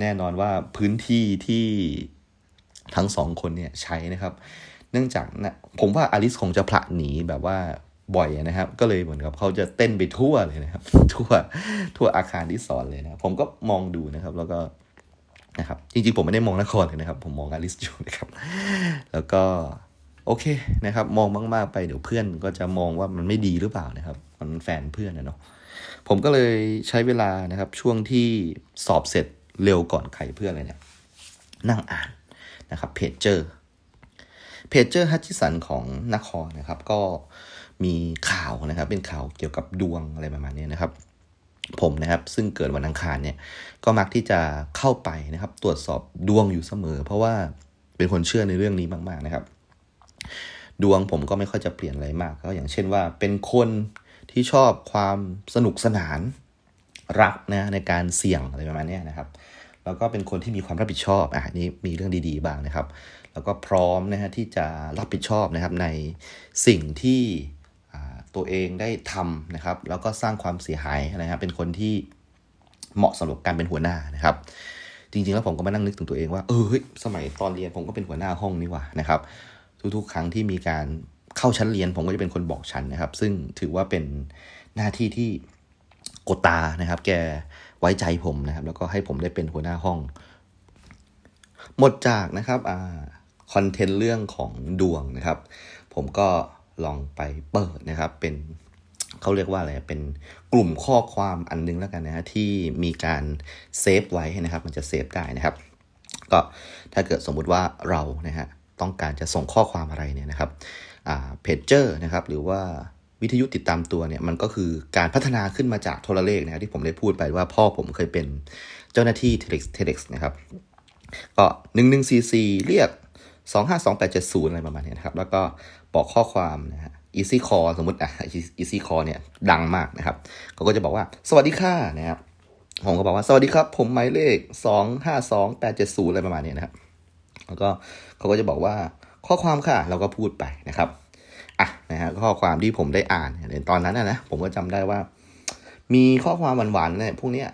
แน่นอนว่าพื้นที่ที่ทั้งสองคนเนี่ยใช้นะครับ นื่องจากนะผมว่าอลิสคงจะผละหนีแบบว่าบ่อยนะครับ ก็เลยเหมือนกับเขาจะเต้นไปทั่วเลยนะครับ ทั่วทั่วอาคารที่สอนเลยนะผมก็มองดูนะครับ แล้วก็นะครับจริงๆผมไม่ได้มองนครเลยนะครับ ผมมองอลิสอยู่นะครับ แล้วก็โอเคนะครับ มองมากๆไปเดี๋ยวเพื่อนก็จะมองว่ามันไม่ดีหรือเปล่านะครับ มันแฟนเพื่อนนะเนาะผมก็เลยใช้เวลานะครับ ช่วงที่สอบเสร็จเร็วก่อนใครเพื่อนเลยเนี่ยนั่งอ่านนะครับเพจเจอร์ เพจเจอร์ฮัตชิสันของนครนะครับ ก็มีข่าวนะครับ เป็นข่าวเกี่ยวกับดวงอะไรประมาณนี้นะครับ ผมนะครับ ซึ่งเกิดวันอังคารเนี่ย ก็มักที่จะเข้าไปนะครับ ตรวจสอบดวงอยู่เสมอ เพราะว่าเป็นคนเชื่อในเรื่องนี้มาก ๆนะครับ ดวงผมก็ไม่ค่อยจะเปลี่ยนอะไรมาก ก็อย่างเช่นว่าเป็นคนที่ชอบความสนุกสนานรักนะในการเสี่ยงอะไรประมาณนี้นะครับ แล้วก็เป็นคนที่มีความรับผิดชอบอะนี่มีเรื่องดีๆบ้างนะครับ แล้วก็พร้อมนะฮะที่จะรับผิดชอบนะครับในสิ่งที่ตัวเองได้ทำนะครับ แล้วก็สร้างความเสียหายนะครับ เป็นคนที่เหมาะสำหรับการเป็นหัวหน้านะครับ จริงๆแล้วผมก็มานั่งนึกถึงตัวเองว่าเออสมัยตอนเรียนผมก็เป็นหัวหน้าห้องนี่ว่านะครับ ทุกๆ ครั้งที่มีการเข้าชั้นเรียนผมก็จะเป็นคนบอกชั้นนะครับ ซึ่งถือว่าเป็นหน้าที่ที่โกตานะครับ แกไว้ใจผมนะครับ แล้วก็ให้ผมได้เป็นหัวหน้าห้อง หมดจากนะครับอ่า คอนเทนต์เรื่องของดวงนะครับ ผมก็ลองไปเปิดนะครับ เป็นเขาเรียกว่าอะไรเป็นกลุ่มข้อความอันนึงแล้วกันนะฮะที่มีการ save ไว้นะครับ มันจะ save ได้นะครับ ก็ถ้าเกิดสมมุติว่าเรานะฮะต้องการจะส่งข้อความอะไรเนี่ยนะครับเพจเจอร์นะครับ หรือว่าวิทยุติดตามตัวเนี่ยมันก็คือการพัฒนาขึ้นมาจากโทรเลขนะที่ผมได้พูดไปว่าพ่อผมเคยเป็นเจ้าหน้าที่ Telex Telex นะครับ ก็1144เรียก 252870 อะไรประมาณนี้นะครับ แล้วก็บอกข้อความนะฮะ Easy Call สมมติอะ Easy Call เนี่ยดังมากนะครับเขาก็จะบอกว่าสวัสดีค่ะนะครับผมก็บอกว่าสวัสดีครับ ผมหมายเลขสองห้าสองแปดเจ็ดศูนย์อะไรประมาณนี้นะครับ แล้วก็เขาก็จะบอกว่าข้อความค่ะ เราก็พูดไปนะครับอะนะฮะข้อความที่ผมได้อ่านในตอนนั้นนะผมก็จำได้ว่า มีข้อความหวานๆเนี่ยพวกเนี้ย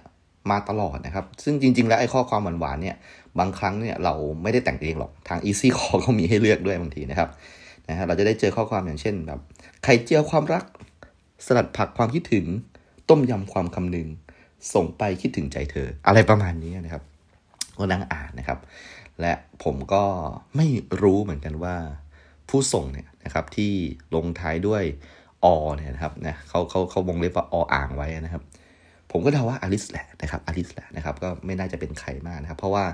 มาตลอดนะครับ ซึ่งจริง ๆ แล้วไอ้ข้อความหวานๆเนี่ย บางครั้งเนี่ยเราไม่ได้แต่งเองหรอกทาง Easy Call เขามีให้เลือกด้วยบางทีนะครับนะฮะเราจะได้เจอข้อความอย่างเช่นแบบไข่เจียวความรัก สลัดผักความคิดถึง ต้มยำความคำนึง ส่งไปคิดถึงใจเธอ อะไรประมาณนี้นะครับก็นั่งอ่านนะครับ และผมก็ไม่รู้เหมือนกันว่า ผู้ส่งเนี่ยนะครับที่ลงท้ายด้วยอเนี่ยนะครับนะเขาเขาเขาวงเล็บว่าออ่างไว้นะครับ ผมก็เดาว่าอลิสแหละนะครับอลิสแหละนะครับ ก็ไม่น่าจะเป็นใครมากนะครับ เพราะว่า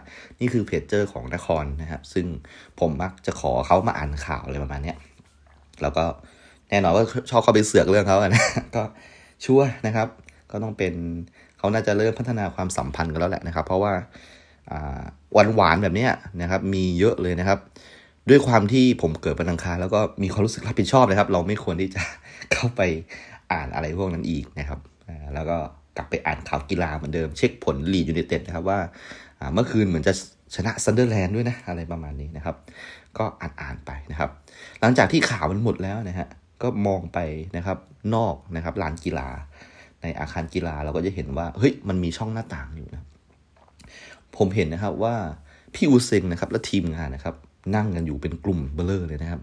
นี่คือเพจเจอร์ของนครนะครับ ซึ่งผมมักจะขอเขามาอ่านข่าวอะไรประมาณเนี้ยแล้วก็แน่นอนว่าชอบเข้าไปเสือกเรื่องเขาอะนะก็ชัวนะครับ ก็ต้องเป็นเขาน่าจะเริ่มพัฒนาความสัมพันธ์กันแล้วแหละนะครับ เพราะว่าหวานหวานแบบเนี้ยนะครับ มีเยอะเลยนะครับ ด้วยความที่ผมเกิดเป็นอังคารแล้วก็มีความรู้สึกรับผิดชอบนะครับ เราไม่ควรที่จะเข้าไปอ่านอะไรพวกนั้นอีกนะครับแล้วก็ กลับไปอ่านข่าวกีฬาเหมือนเดิม เช็คผลลีดยูไนเต็ดนะครับว่าเมื่อคืนเหมือนจะชนะซันเดอร์แลนด์ด้วยนะ อะไรประมาณนี้นะครับ ก็อ่านอ่านไปนะครับ หลังจากที่ข่าวมันหมดแล้วนะฮะก็มองไปนะครับนอกนะครับลานกีฬา ในอาคารกีฬาเราก็จะเห็นว่าเฮ้ยมันมีช่องหน้าต่างอยู่นะผมเห็นนะครับว่าพี่อูเซงนะครับและทีมงานนะครับ นั่งกันอยู่เป็นกลุ่มเบ้อเร่อเลยนะครับ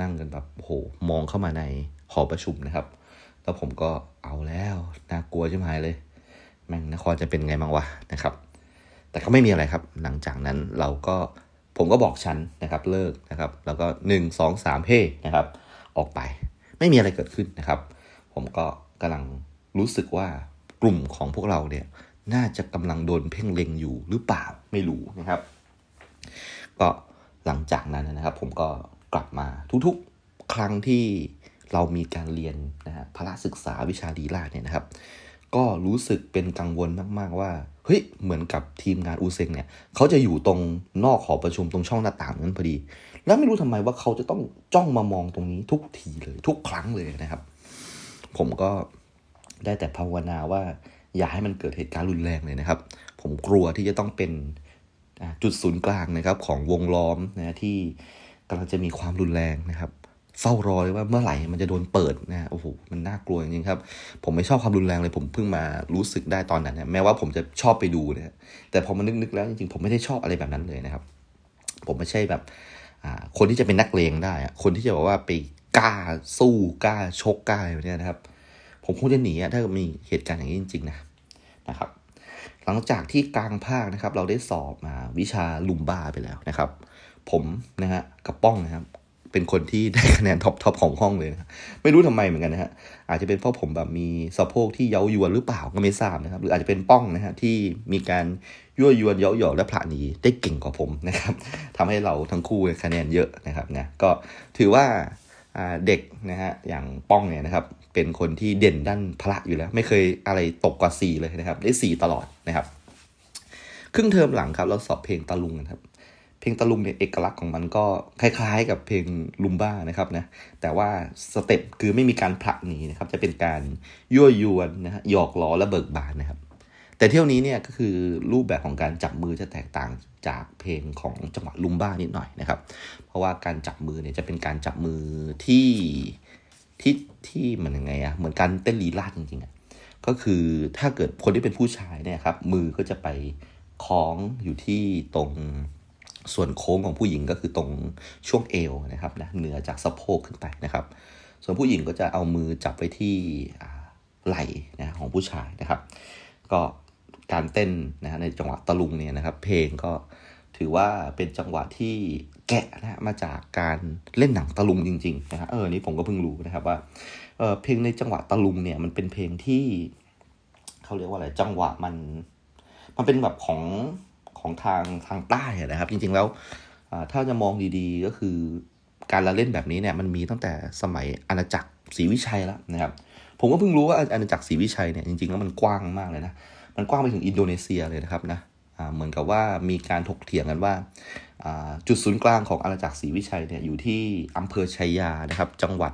นั่งกันแบบโหมองเข้ามาในหอประชุมนะครับ แล้วผมก็เอาแล้วน่ากลัวใช่ไหมเลย แม่งนครจะเป็นไงบ้างวะนะครับ แต่ก็ไม่มีอะไรครับ หลังจากนั้นเราก็ผมก็บอกชั้นนะครับ เลิกนะครับ แล้วก็หนึ่งสองสามเพ่นะครับ ออกไป ไม่มีอะไรเกิดขึ้นนะครับ ผมก็กำลังรู้สึกว่ากลุ่มของพวกเราเนี่ย น่าจะกำลังโดนเพ่งเล็งอยู่หรือเปล่าไม่รู้นะครับ ก็หลังจากนั้นนะครับ ผมก็กลับมาทุกๆ ครั้งที่ เรามีการเรียนนะฮะพละศึกษาวิชาดีลาเนี่ยนะครับ ก็รู้สึกเป็นกังวลมาก ๆ ว่า เฮ้ย เหมือนกับทีมงานอูเซงเนี่ยเขาจะอยู่ตรงนอกหอประชุมตรงช่องหน้าต่างนั้นพอดี แล้วไม่รู้ทำไมว่าเขาจะต้องจ้องมามองตรงนี้ทุกทีเลย ทุกครั้งเลยนะครับ ผมก็ได้แต่ภาวนาว่า อย่าให้มันเกิดเหตุการณ์รุนแรงเลยนะครับ ผมกลัวที่จะต้องเป็นจุดศูนย์กลางนะครับของวงล้อมนะที่กำลังจะมีความรุนแรงนะครับ เฝ้ารอเลยว่าเมื่อไหร่มันจะโดนเปิดนะโอ้โหมันน่ากลัวจริงๆครับ ผมไม่ชอบความรุนแรงเลยผมเพิ่งมารู้สึกได้ตอนนั้นนะแม้ว่าผมจะชอบไปดูนะแต่พอมานึกๆแล้วจริงๆผมไม่ได้ชอบอะไรแบบนั้นเลยนะครับ ผมไม่ใช่แบบคนที่จะเป็นนักเลงได้คนที่จะบอกว่าไปกล้าสู้กล้าชกกล้าอะไรแบบนี้นะครับ ผมคงจะหนีถ้ามีเหตุการณ์อย่างนี้จริง ๆ นะนะครับ หลังจากที่กลางภาคนะครับ เราได้สอบมาวิชาลุมบ้าไปแล้วนะครับ ผมนะฮะกับป้องนะครับ เป็นคนที่ได้คะแนนท็อปทอปของห้องเลยนะไม่รู้ทำไมเหมือนกันนะฮะอาจจะเป็นเพราะผมแบบมีสะโพกที่เย้ายวนหรือเปล่าก็ไม่ทราบนะครับ หรืออาจจะเป็นป้องนะฮะที่มีการยั่วยวนเย้าหยอกและผละหนีได้เก่งกว่าผมนะครับทำให้เราทั้งคู่คะแนนเยอะนะครับนะก็ถือว่าเด็กนะฮะอย่างป้องเนี่ยนะครับเป็นคนที่เด่นด้านพละอยู่แล้ว ไม่เคยอะไรตกกว่า 4 เลยนะครับ ได้ 4 ตลอดนะครับ ครึ่งเทอมหลังครับ เราสอบเพลงตะลุงนะครับ เพลงตะลุงเนี่ยเอกลักษณ์ของมันก็คล้ายๆ กับเพลงลุมบ้านะครับนะแต่ว่าสเต็ปคือไม่มีการผลักหนีนะครับจะเป็นการยั่วยวนนะฮะหยอกล้อและเบิกบานนะครับ แต่เที่ยวนี้เนี่ยก็คือรูปแบบของการจับมือจะแตกต่างจากเพลงของจังหวะลุมบ้านิดหน่อยนะครับ เพราะว่าการจับมือเนี่ยจะเป็นการจับมือที่ที่ที่เหมือนยังไงอะเหมือนการเต้นลีลาดจริงๆอะก็คือถ้าเกิดคนที่เป็นผู้ชายเนี่ยครับมือก็จะไปคล้องอยู่ที่ตรง ส่วนโค้งของผู้หญิงก็คือตรงช่วงเอวนะครับนะเหนือจากสะโพกขึ้นไปนะครับ ส่วนผู้หญิงก็จะเอามือจับไว้ที่ไหล่นะของผู้ชายนะครับ ก็การเต้นนะในจังหวะตะลุงเนี่ยนะครับ เพลงก็ถือว่าเป็นจังหวะที่แกะนะมาจากการเล่นหนังตะลุงจริงๆนะครับเออนี่ผมก็เพิ่งรู้นะครับว่าเออเพลงในจังหวะตะลุงเนี่ยมันเป็นเพลงที่เขาเรียกว่าอะไรจังหวะมัน มันเป็นแบบของ ของทางทางใต้นะครับ จริงๆแล้วถ้าจะมองดีๆก็คือการละเล่นแบบนี้เนี่ยมันมีตั้งแต่สมัยอาณาจักรศรีวิชัยแล้วนะครับ ผมก็เพิ่งรู้ว่าอาณาจักรศรีวิชัยเนี่ยจริงๆแล้วมันกว้างมากเลยนะมันกว้างไปถึงอินโดนีเซียเลยนะครับนะเหมือนกับว่ามีการถกเถียงกันว่า จุดศูนย์กลางของอาณาจักรศรีวิชัยเนี่ยอยู่ที่อำเภอชัยยานะครับ จังหวัด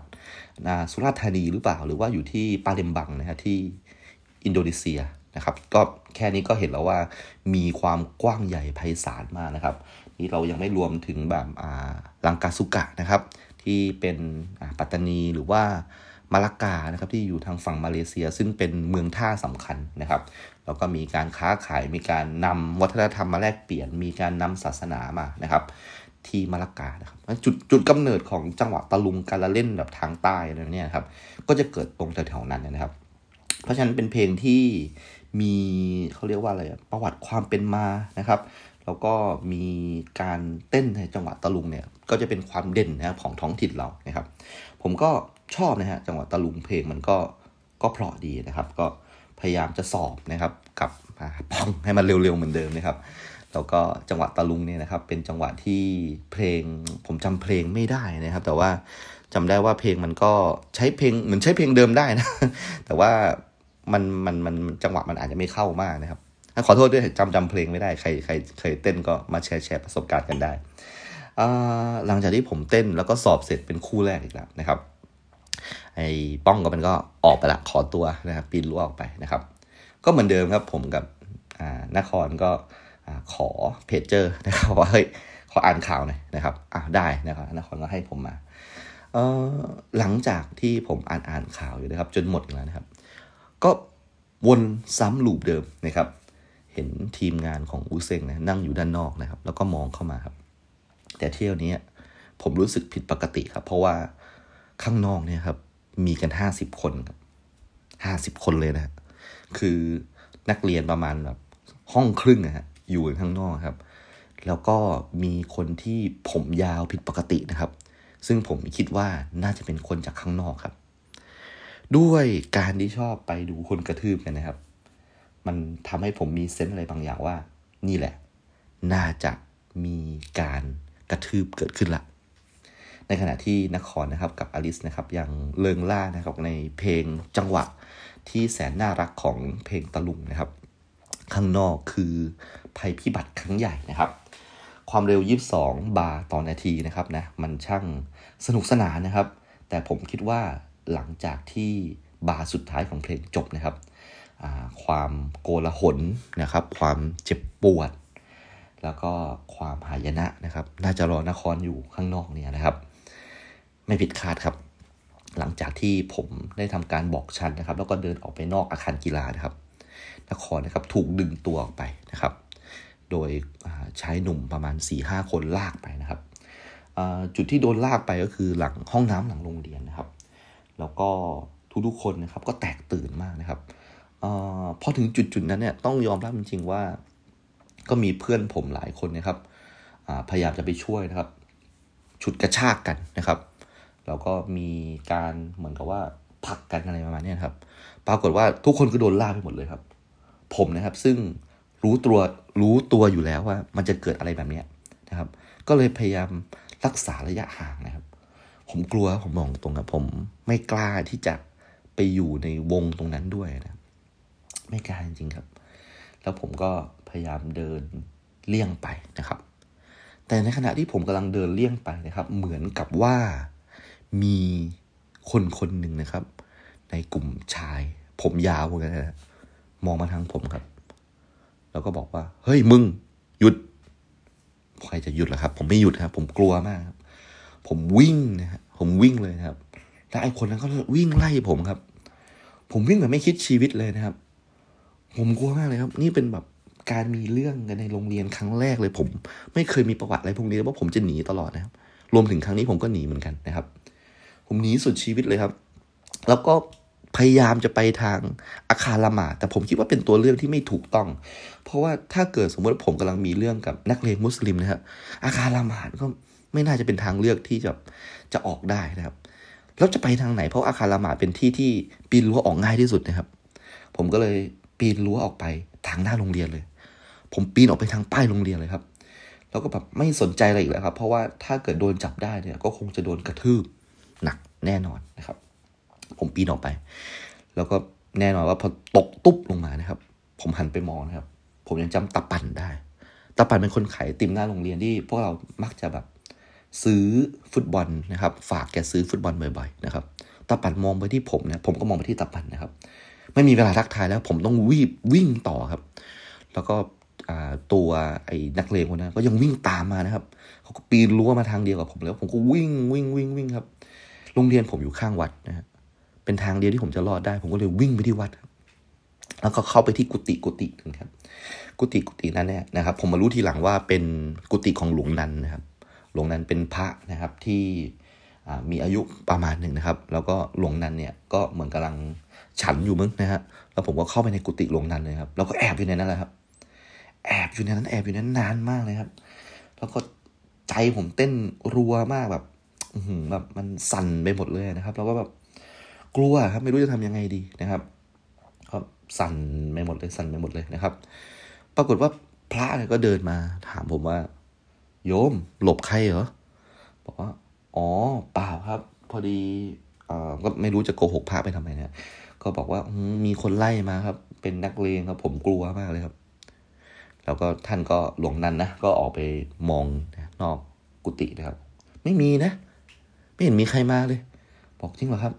สุราษฎร์ธานีหรือเปล่า หรือว่าอยู่ที่ปาเลมบังนะฮะที่อินโดนีเซีย นะครับ ก็แค่นี้ก็เห็นแล้วว่ามีความกว้างใหญ่ไพศาลมากนะครับ นี่เรายังไม่รวมถึงแบบลังกาสุกะนะครับ ที่เป็นปัตตานีหรือว่ามาลากานะครับที่อยู่ทางฝั่งมาเลเซีย ซึ่งเป็นเมืองท่าสำคัญนะครับแล้วก็มีการค้าขายมีการนำวัฒนธรรมมาแลกเปลี่ยน มีการนำศาสนามานะครับ ที่มาลากานะครับจุดจุดกำเนิดของจังหวะตะลุงการละเล่นแบบทางใต้เนี่ยครับ ก็จะเกิดตรงแถวๆนั้นนะครับ เพราะฉะนั้นเป็นเพลงที่ มีเขาเรียกว่าอะไรประวัติความเป็นมานะครับ แล้วก็มีการเต้นในจังหวะตะลุงเนี่ยก็จะเป็นความเด่นนะครับของท้องถิ่นเรานะครับ ผมก็ชอบนะฮะจังหวะตะลุงเพลงมันก็ก็เพราะดีนะครับ ก็พยายามจะสอบนะครับกับปองให้มันเร็วๆเหมือนเดิมนะครับแล้วก็จังหวะตะลุงเนี่ยนะครับเป็นจังหวะที่เพลงผมจำเพลงไม่ได้นะครับ แต่ว่าจำได้ว่าเพลงมันก็ใช้เพลงเหมือนใช้เพลงเดิมได้นะ แต่ว่า มันมันมันจังหวะมันอาจจะไม่เข้ามากนะครับขอโทษด้วยจำจำเพลงไม่ได้ใครใครเคยเต้นก็มาแชร์แชร์ประสบการณ์กันได้หลังจากที่ผมเต้นแล้วก็สอบเสร็จเป็นคู่แรกอีกแล้วนะครับ ไอ้ป้องก็มันก็ออกไปละขอตัวนะครับปีนรั้วออกไปนะครับ ก็เหมือนเดิมครับผมกับนครก็ขอเพจเจอร์นะครับว่าเฮ้ยขออ่านข่าวหน่อยนะครับอ่าได้นะครับนครก็ให้ผมมาหลังจากที่ผมอ่านอ่านข่าวอยู่นะครับ จนหมดแล้วนะครับ ก็วนซ้ำลูปเดิมนะครับ เห็นทีมงานของอูเซงนะนั่งอยู่ด้านนอกนะครับ แล้วก็มองเข้ามาครับ แต่เที่ยวนี้ผมรู้สึกผิดปกติครับ เพราะว่าข้างนอกเนี่ยครับ มีกันห้าสิบคนครับห้าสิบคนเลยนะคือนักเรียนประมาณแบบห้องครึ่งนะฮะอยู่ข้างนอกครับ แล้วก็มีคนที่ผมยาวผิดปกตินะครับ ซึ่งผมคิดว่าน่าจะเป็นคนจากข้างนอกครับ ด้วยการที่ชอบไปดูคนกระทืบกันนะครับ มันทำให้ผมมีเซนส์อะไรบางอย่างว่า นี่แหละ น่าจะมีการกระทืบเกิดขึ้นละในขณะที่นครนะครับกับอลิสนะครับยังเลิงล่านะครับในเพลงจังหวะที่แสนน่ารักของเพลงตะลุงนะครับ ข้างนอกคือภัยพิบัติครั้งใหญ่นะครับ ความเร็ว 22 บาร์ต่อนาทีนะครับนะมันช่างสนุกสนานนะครับ แต่ผมคิดว่า หลังจากที่บาร์สุดท้ายของเพลงจบนะครับ ความโกลาหลนะครับ ความเจ็บปวด แล้วก็ความหายนะนะครับ น่าจะรอนครอยู่ข้างนอกเนี่ยนะครับ ไม่ผิดคาดครับ หลังจากที่ผมได้ทำการบอกชันนะครับ แล้วก็เดินออกไปนอกอาคารกีฬานะครับ นครนะครับถูกดึงตัวออกไปนะครับ โดยใช้หนุ่มประมาณ4ี่ห้าคนลากไปนะครับจุดที่โดนลากไปก็คือหลังห้องน้ำหลังโรงเรียนนะครับ แล้วก็ทุกๆคนนะครับก็แตกตื่นมากนะครับอพอถึงจุดจุดนั้นเนี่ยต้องยอมรับจริงๆว่า ก็มีเพื่อนผมหลายคนนะครับพยายามจะไปช่วยนะครับ ฉุดกระชากกันนะครับ แล้วก็มีการเหมือนกับว่าผักกันอะไรประมาณนี้ครับ ปรากฏว่าทุกคนก็โดนล่าไปหมดเลยครับ ผมนะครับซึ่งรู้ตัวรู้ตัวอยู่แล้วว่า มันจะเกิดอะไรแบบนี้นะครับ ก็เลยพยายามรักษาระยะห่างนะครับ ผมกลัวผมมองตรงกับผมไม่กล้าที่จะไปอยู่ในวงตรงนั้นด้วยนะ ไม่กล้าจริงๆครับ แล้วผมก็พยายามเดินเลี่ยงไปนะครับ แต่ในขณะที่ผมกำลังเดินเลี่ยงไปนะครับ เหมือนกับว่ามีคนคนหนึ่งนะครับ ในกลุ่มชาย ผมยาวเหมือนกันนะมองมาทางผมครับ แล้วก็บอกว่า เฮ้ยมึง หยุดใครจะหยุดล่ะครับ ผมไม่หยุดครับ ผมกลัวมากครับ ผมวิ่งนะฮะผมวิ่งเลยนะครับแล้วไอ้คนนั้นก็วิ่งไล่ผมครับ ผมวิ่งแบบไม่คิดชีวิตเลยนะครับ ผมกลัวมากเลยครับ นี่เป็นแบบการมีเรื่องกันในโรงเรียนครั้งแรกเลย ผมไม่เคยมีประวัติอะไรพวกนี้เพราะผมจะหนีตลอดนะครับ รวมถึงครั้งนี้ผมก็หนีเหมือนกันนะครับ ผมหนีสุดชีวิตเลยครับ แล้วก็พยายามจะไปทางอาคารละหมาดแต่ผมคิดว่าเป็นตัวเลือกที่ไม่ถูกต้อง เพราะว่าถ้าเกิดสมมติผมกำลังมีเรื่องกับนักเลงมุสลิมนะครับอาคารละหมาดก็ ไม่น่าจะเป็นทางเลือกที่จะจะออกได้นะครับ แล้วจะไปทางไหนเพราะอาคารละหมาดเป็นที่ที่ปีนรั้วออกง่ายที่สุดนะครับ ผมก็เลยปีนรั้วออกไปทางหน้าโรงเรียนเลย ผมปีนออกไปทางป้ายโรงเรียนเลยครับ แล้วก็แบบไม่สนใจอะไรอีกแล้วครับ เพราะว่าถ้าเกิดโดนจับได้เนี่ย ก็คงจะโดนกระทืบหนักแน่นอนนะครับ ผมปีนออกไป แล้วก็แน่นอนว่าพอตกตุ๊บลงมานะครับ ผมหันไปมองนะครับ ผมยังจำตาปั่นได้ตาปั่นเป็นคนขายติมหน้าโรงเรียนที่พวกเรามักจะแบบ ซื้อฟุตบอลนะครับ ฝากแกซื้อฟุตบอลบ่อยๆนะครับตาปันมองไปที่ผมเนี่ยผมก็มองไปที่ตาปันนะครับ ไม่มีเวลาทักทายแล้ว ผมต้องวิ่งวิ่งต่อครับ แล้วก็ตัวไอ้นักเลงคนนั้นก็ยังวิ่งตามมานะครับเขาก็ปีนรั้วมาทางเดียวกับผมแล้ว ผมก็วิ่งวิ่งวิ่งวิ่งครับโรงเรียนผมอยู่ข้างวัดนะฮะเป็นทางเดียวที่ผมจะรอดได้ ผมก็เลยวิ่งไปที่วัดแล้วก็เข้าไปที่กุฏิกุฏินึงครับ กุฏิกุฏินั้นเนี่ยนะครับ ผมมารู้ทีหลังว่าเป็นกุฏิของหลวงนันนะครับ หลวงนันเป็นพระนะครับที่มีอายุประมาณหนึ่งนะครับ แล้วก็หลวงนันเนี่ยก็เหมือนกำลังฉันอยู่มึงนะฮะแล้วผมก็เข้าไปในกุฏิหลวงนันเลยครับแล้วก็แอบอยู่ในนั้นแหละครับ แอบอยู่ในนั้นแอบอยู่ในนั้นนานมากเลยครับ แล้วก็ใจผมเต้นรัวมากแบบแบบมันสั่นไปหมดเลยนะครับ แล้วก็แบบกลัวครับไม่รู้จะทำยังไงดีนะครับก็สั่นไปหมดเลยสั่นไปหมดเลยนะครับ ปรากฏว่าพระก็เดินมาถามผมว่า โยมหลบใครเหรอ บอกว่า อ๋อ เปล่าครับ พอดีอ่าก็ไม่รู้จะโกหกพระไปทำไมเนี่ยก็บอกว่ามีคนไล่มาครับ เป็นนักเลงครับ ผมกลัวมากเลยครับ แล้วก็ท่านก็หลวงนั้นนะ ก็ออกไปมองนอกกุฏินะครับ ไม่มีนะ ไม่เห็นมีใครมาเลย บอกจริงเหรอครับ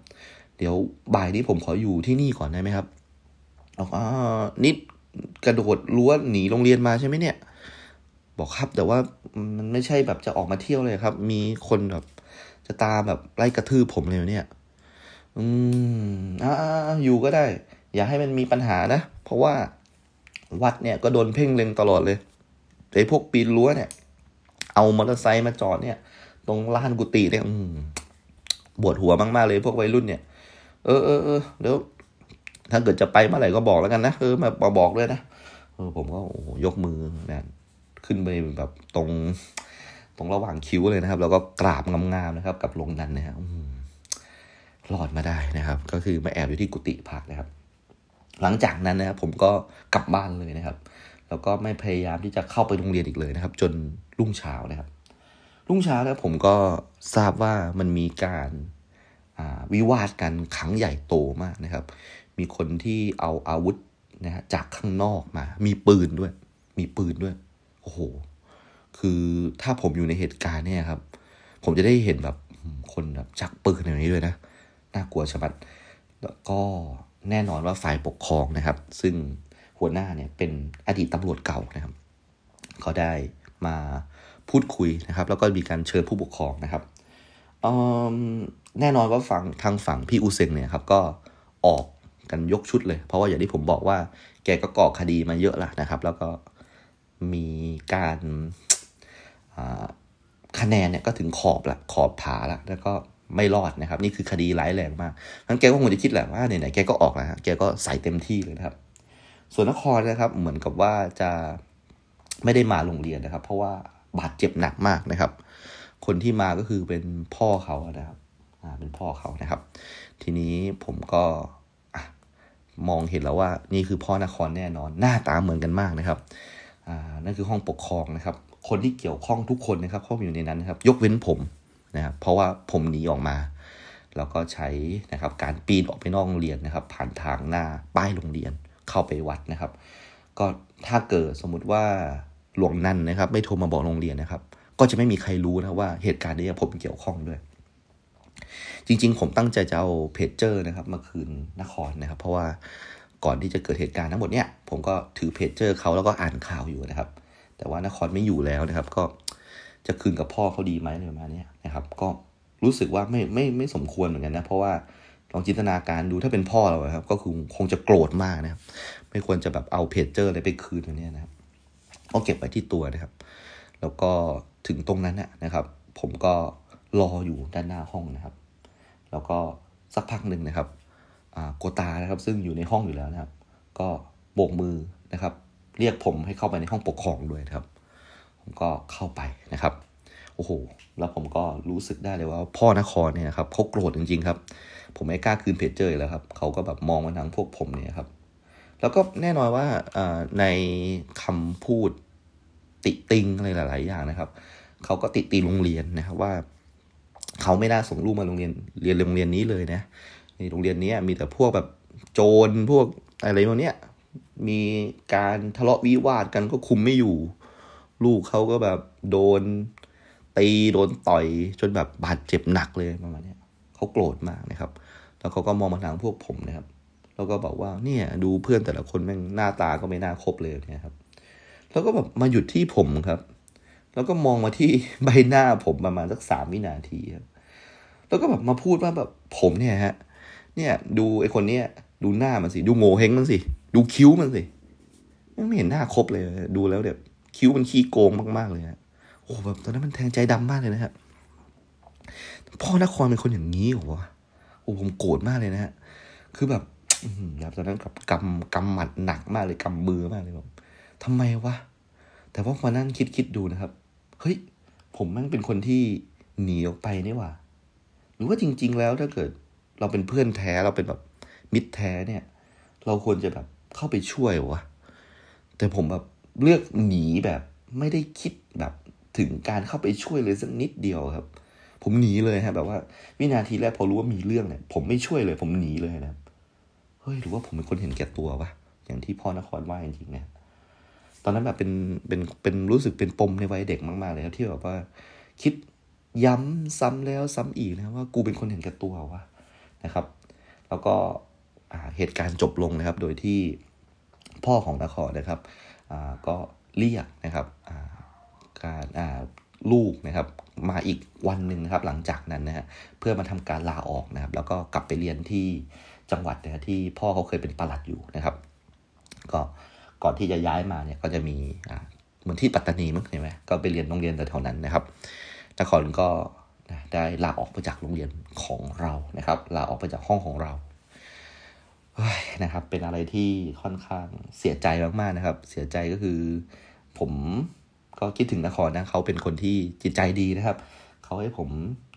เดี๋ยวบ่ายนี้ผมขออยู่ที่นี่ก่อนได้ไหมครับบอกอ่านิดกระโดดรั้วหนีโรงเรียนมาใช่ไหมเนี่ย บอกครับ แต่ว่ามันไม่ใช่แบบจะออกมาเที่ยวเลยครับ มีคนแบบจะตามแบบไล่กระทืบผมเลยเนี่ย อืมอ่าอยู่ก็ได้ อย่าให้มันมีปัญหานะ เพราะว่าวัดเนี่ยก็โดนเพ่งเล็งตลอดเลยไอ้พวกปีนรั้วเนี่ย เอามอเตอร์ไซค์มาจอดเนี่ย ตรงลานกุฏิเนี่ยปวดหัวมากๆเลยพวกวัยรุ่นเนี่ย เออเออเออเดี๋ยวถ้าเกิดจะไปเมื่อไหร่ก็บอกแล้วกันนะเออมาบอกด้วยนะเออผมก็โอ้ยกมือนะ ขึ้นไปแบบตรง ตรงระหว่างคิ้วเลยนะครับ แล้วก็กราบงามๆนะครับ กับลงนันนะครับรอดมาได้นะครับ ก็คือมาแอบอยู่ที่กุฏิพักนะครับ หลังจากนั้นนะครับ ผมก็กลับบ้านเลยนะครับ แล้วก็ไม่พยายามที่จะเข้าไปโรงเรียนอีกเลยนะครับ จนรุ่งเช้านะครับ รุ่งเช้าแล้วผมก็ทราบว่ามันมีการวิวาทกันครั้งใหญ่โตมากนะครับ มีคนที่เอาอาวุธนะฮะจากข้างนอกมา มีปืนด้วย มีปืนด้วย โอ้โห คือถ้าผมอยู่ในเหตุการณ์เนี่ยครับ ผมจะได้เห็นแบบคนแบบจักปืนอย่างนี้ด้วยนะ น่ากลัวชะมัด แล้วก็แน่นอนว่าฝ่ายปกครองนะครับ ซึ่งหัวหน้าเนี่ยเป็นอดีตตำรวจเก่านะครับ เขาได้มาพูดคุยนะครับ แล้วก็มีการเชิญผู้ปกครองนะครับแน่นอนว่าฝั่งทางฝั่งพี่อูเซงเนี่ยครับ ก็ออกกันยกชุดเลย เพราะว่าอย่างที่ผมบอกว่า แกก็ก่อคดีมาเยอะละนะครับ แล้วก็ มีการคะแนนเนี่ยก็ถึงขอบละขอบผาละแล้วก็ไม่รอดนะครับ นี่คือคดีร้ายแรงมากทั้นแกก็คงจะคิดแหละว่าไหนๆแกก็ออกแล้วแกก็ใส่เต็มที่เลยนะครับ ส่วนนครนะครับ เหมือนกับว่าจะไม่ได้มาโรงเรียนนะครับ เพราะว่าบาดเจ็บหนักมากนะครับ คนที่มาก็คือเป็นพ่อเขานะครับอ่าเป็นพ่อเขานะครับ ทีนี้ผมก็มองเห็นแล้วว่านี่คือพ่อนครแน่นอน หน้าตาเหมือนกันมากนะครับ นั่นคือห้องปกครองนะครับ คนที่เกี่ยวข้องทุกคนนะครับเข้าอยู่ในนั้นนะครับ ยกเว้นผมนะครับ เพราะว่าผมหนีออกมาแล้วก็ใช้นะครับการปีนออกไปนอกโรงเรียนนะครับ ผ่านทางหน้าป้ายโรงเรียนเข้าไปวัดนะครับ ก็ถ้าเกิดสมมุติว่าหลวงนั่นนะครับ ไม่โทรมาบอกโรงเรียนนะครับ ก็จะไม่มีใครรู้นะว่าเหตุการณ์นี้ผมเกี่ยวข้องด้วย จริง ๆ ผมตั้งใจจะเอาเพจเจอร์นะครับ มาคืนนครนะครับ เพราะว่า ก่อนที่จะเกิดเหตุการณ์ทั้งหมดเนี่ยผมก็ถือเพจเจอร์เขาแล้วก็อ่านข่าวอยู่นะครับ แต่ว่านครไม่อยู่แล้วนะครับ ก็จะคืนกับพ่อเขาดีไหมอะไรประมาณนี้นะครับ ก็รู้สึกว่าไม่ไม่ไม่สมควรเหมือนกันนะเพราะว่าลองจินตนาการดูถ้าเป็นพ่อเราครับ ก็คือคงจะโกรธมากนะครับ ไม่ควรจะแบบเอาเพจเจอร์อะไรไปคืนอย่างนี้นะครับก็เก็บไว้ที่ตัวนะครับ แล้วก็ถึงตรงนั้นนะครับ ผมก็รออยู่ด้านหน้าห้องนะครับ แล้วก็สักพักหนึ่งนะครับ โกตานะครับ ซึ่งอยู่ในห้องอยู่แล้วนะครับ ก็โบกมือนะครับ เรียกผมให้เข้าไปในห้องปกครองด้วยนะครับ ผมก็เข้าไปนะครับโอ้โห แล้วผมก็รู้สึกได้เลยว่า พ่อนครเนี่ยครับเขาโกรธจริงๆครับ ผมไม่กล้าคืนเพจเจอแล้วครับเขาก็แบบมองมาทางพวกผมเนี่ยครับ แล้วก็แน่นอนว่าในคำพูดติติงอะไรหลาย ๆ อย่างนะครับเขาก็ติตีโรงเรียนนะครับว่าเขาไม่น่าส่งลูกมาโรงเรียนเรียนโรงเรียนนี้เลยนะ นโรงเรียนนี้มีแต่พวกแบบโจรพวกอะไรพวกเนี้ยมีการทะเลาะวิวาทกันก็คุมไม่อยู่ ลูกเขาก็แบบโดนตีโดนต่อยจนแบบบาดเจ็บหนักเลยประมาณนี้เขาโกรธมากนะครับ แล้วเขาก็มองมาทางพวกผมนะครับ แล้วก็บอกว่าเนี่ยดูเพื่อนแต่ละคนแม่งหน้าตาก็ไม่น่าคบเลยเนี่ยครับ แล้วก็แบบมาหยุดที่ผมครับ แล้วก็มองมาที่ใบหน้าผมประมาณสักสามวินาทีครับ แล้วก็แบบมาพูดว่าแบบผมเนี่ยฮะเเนี่ยดูไอ้คนเนี้ยดูหน้ามันสิ ดูโง่เฮงมันสิ ดูคิ้วมันสิไม่เห็นหน้าครบเลย ดูแล้วแบบคิ้วมันขี้โกงมากๆเลยฮะโอ้แบบตอนนั้นมันแทงใจดำมากเลยนะครับพ่อนครเป็นคนอย่างนี้เหรอวะโอ้ผมโกรธมากเลยนะฮะคือแบบแบบตอนนั้นกับกำกำหมัดหนักมากเลยกำมือมากเลยแบบทำไมวะแต่ว่าพอนั่งคิดคิดดูนะครับ เฮ้ย ผมแม่งเป็นคนที่หนีออกไปนี่หว่า หรือว่าจริง ๆ แล้วถ้าเกิด เราเป็นเพื่อนแท้เราเป็นแบบมิตรแท้เนี่ย เราควรจะแบบเข้าไปช่วยวะแต่ผมแบบเลือกหนีแบบไม่ได้คิดแบบถึงการเข้าไปช่วยเลยสักนิดเดียวครับ ผมหนีเลยฮะ แบบว่า วินาทีแรกพอรู้ว่ามีเรื่องเนี่ย ผมไม่ช่วยเลย ผมหนีเลยนะเฮ้ยหรือว่าผมเป็นคนเห็นแก่ตัววะอย่างที่พ่อนครว่าจริงๆเนี่ยตอนนั้นแบบเป็นเป็นเป็นรู้สึกเป็นปมในวัยเด็กมากๆเลยครับที่แบบว่า คิดย้ำซ้ำแล้วซ้ำอีกนะว่ากูเป็นคนเห็นแก่ตัววะ นะครับ แล้วก็เหตุการณ์จบลงนะครับ โดยที่พ่อของนครนะครับก็เรียกนะครับการลูกนะครับมาอีกวันหนึ่งนะครับหลังจากนั้นนะฮะเพื่อมาทำการลาออกนะครับ แล้วก็กลับไปเรียนที่จังหวัดนะที่พ่อเขาเคยเป็นปลัดอยู่นะครับ ก็ก่อนที่จะย้ายมาเนี่ยก็จะมีเหมือนที่ปัตตานีมั้งเห็นไหมก็ไปเรียนโรงเรียนแถวนั้นนะครับนครก็ ได้ลาออกไปจากโรงเรียนของเรานะครับลาออกไปจากห้องของเรานะครับ เป็นอะไรที่ค่อนข้างเสียใจมากๆนะครับ เสียใจก็คือ ผมก็คิดถึงนครนะเขาเป็นคนที่จิตใจดีนะครับเขาให้ผม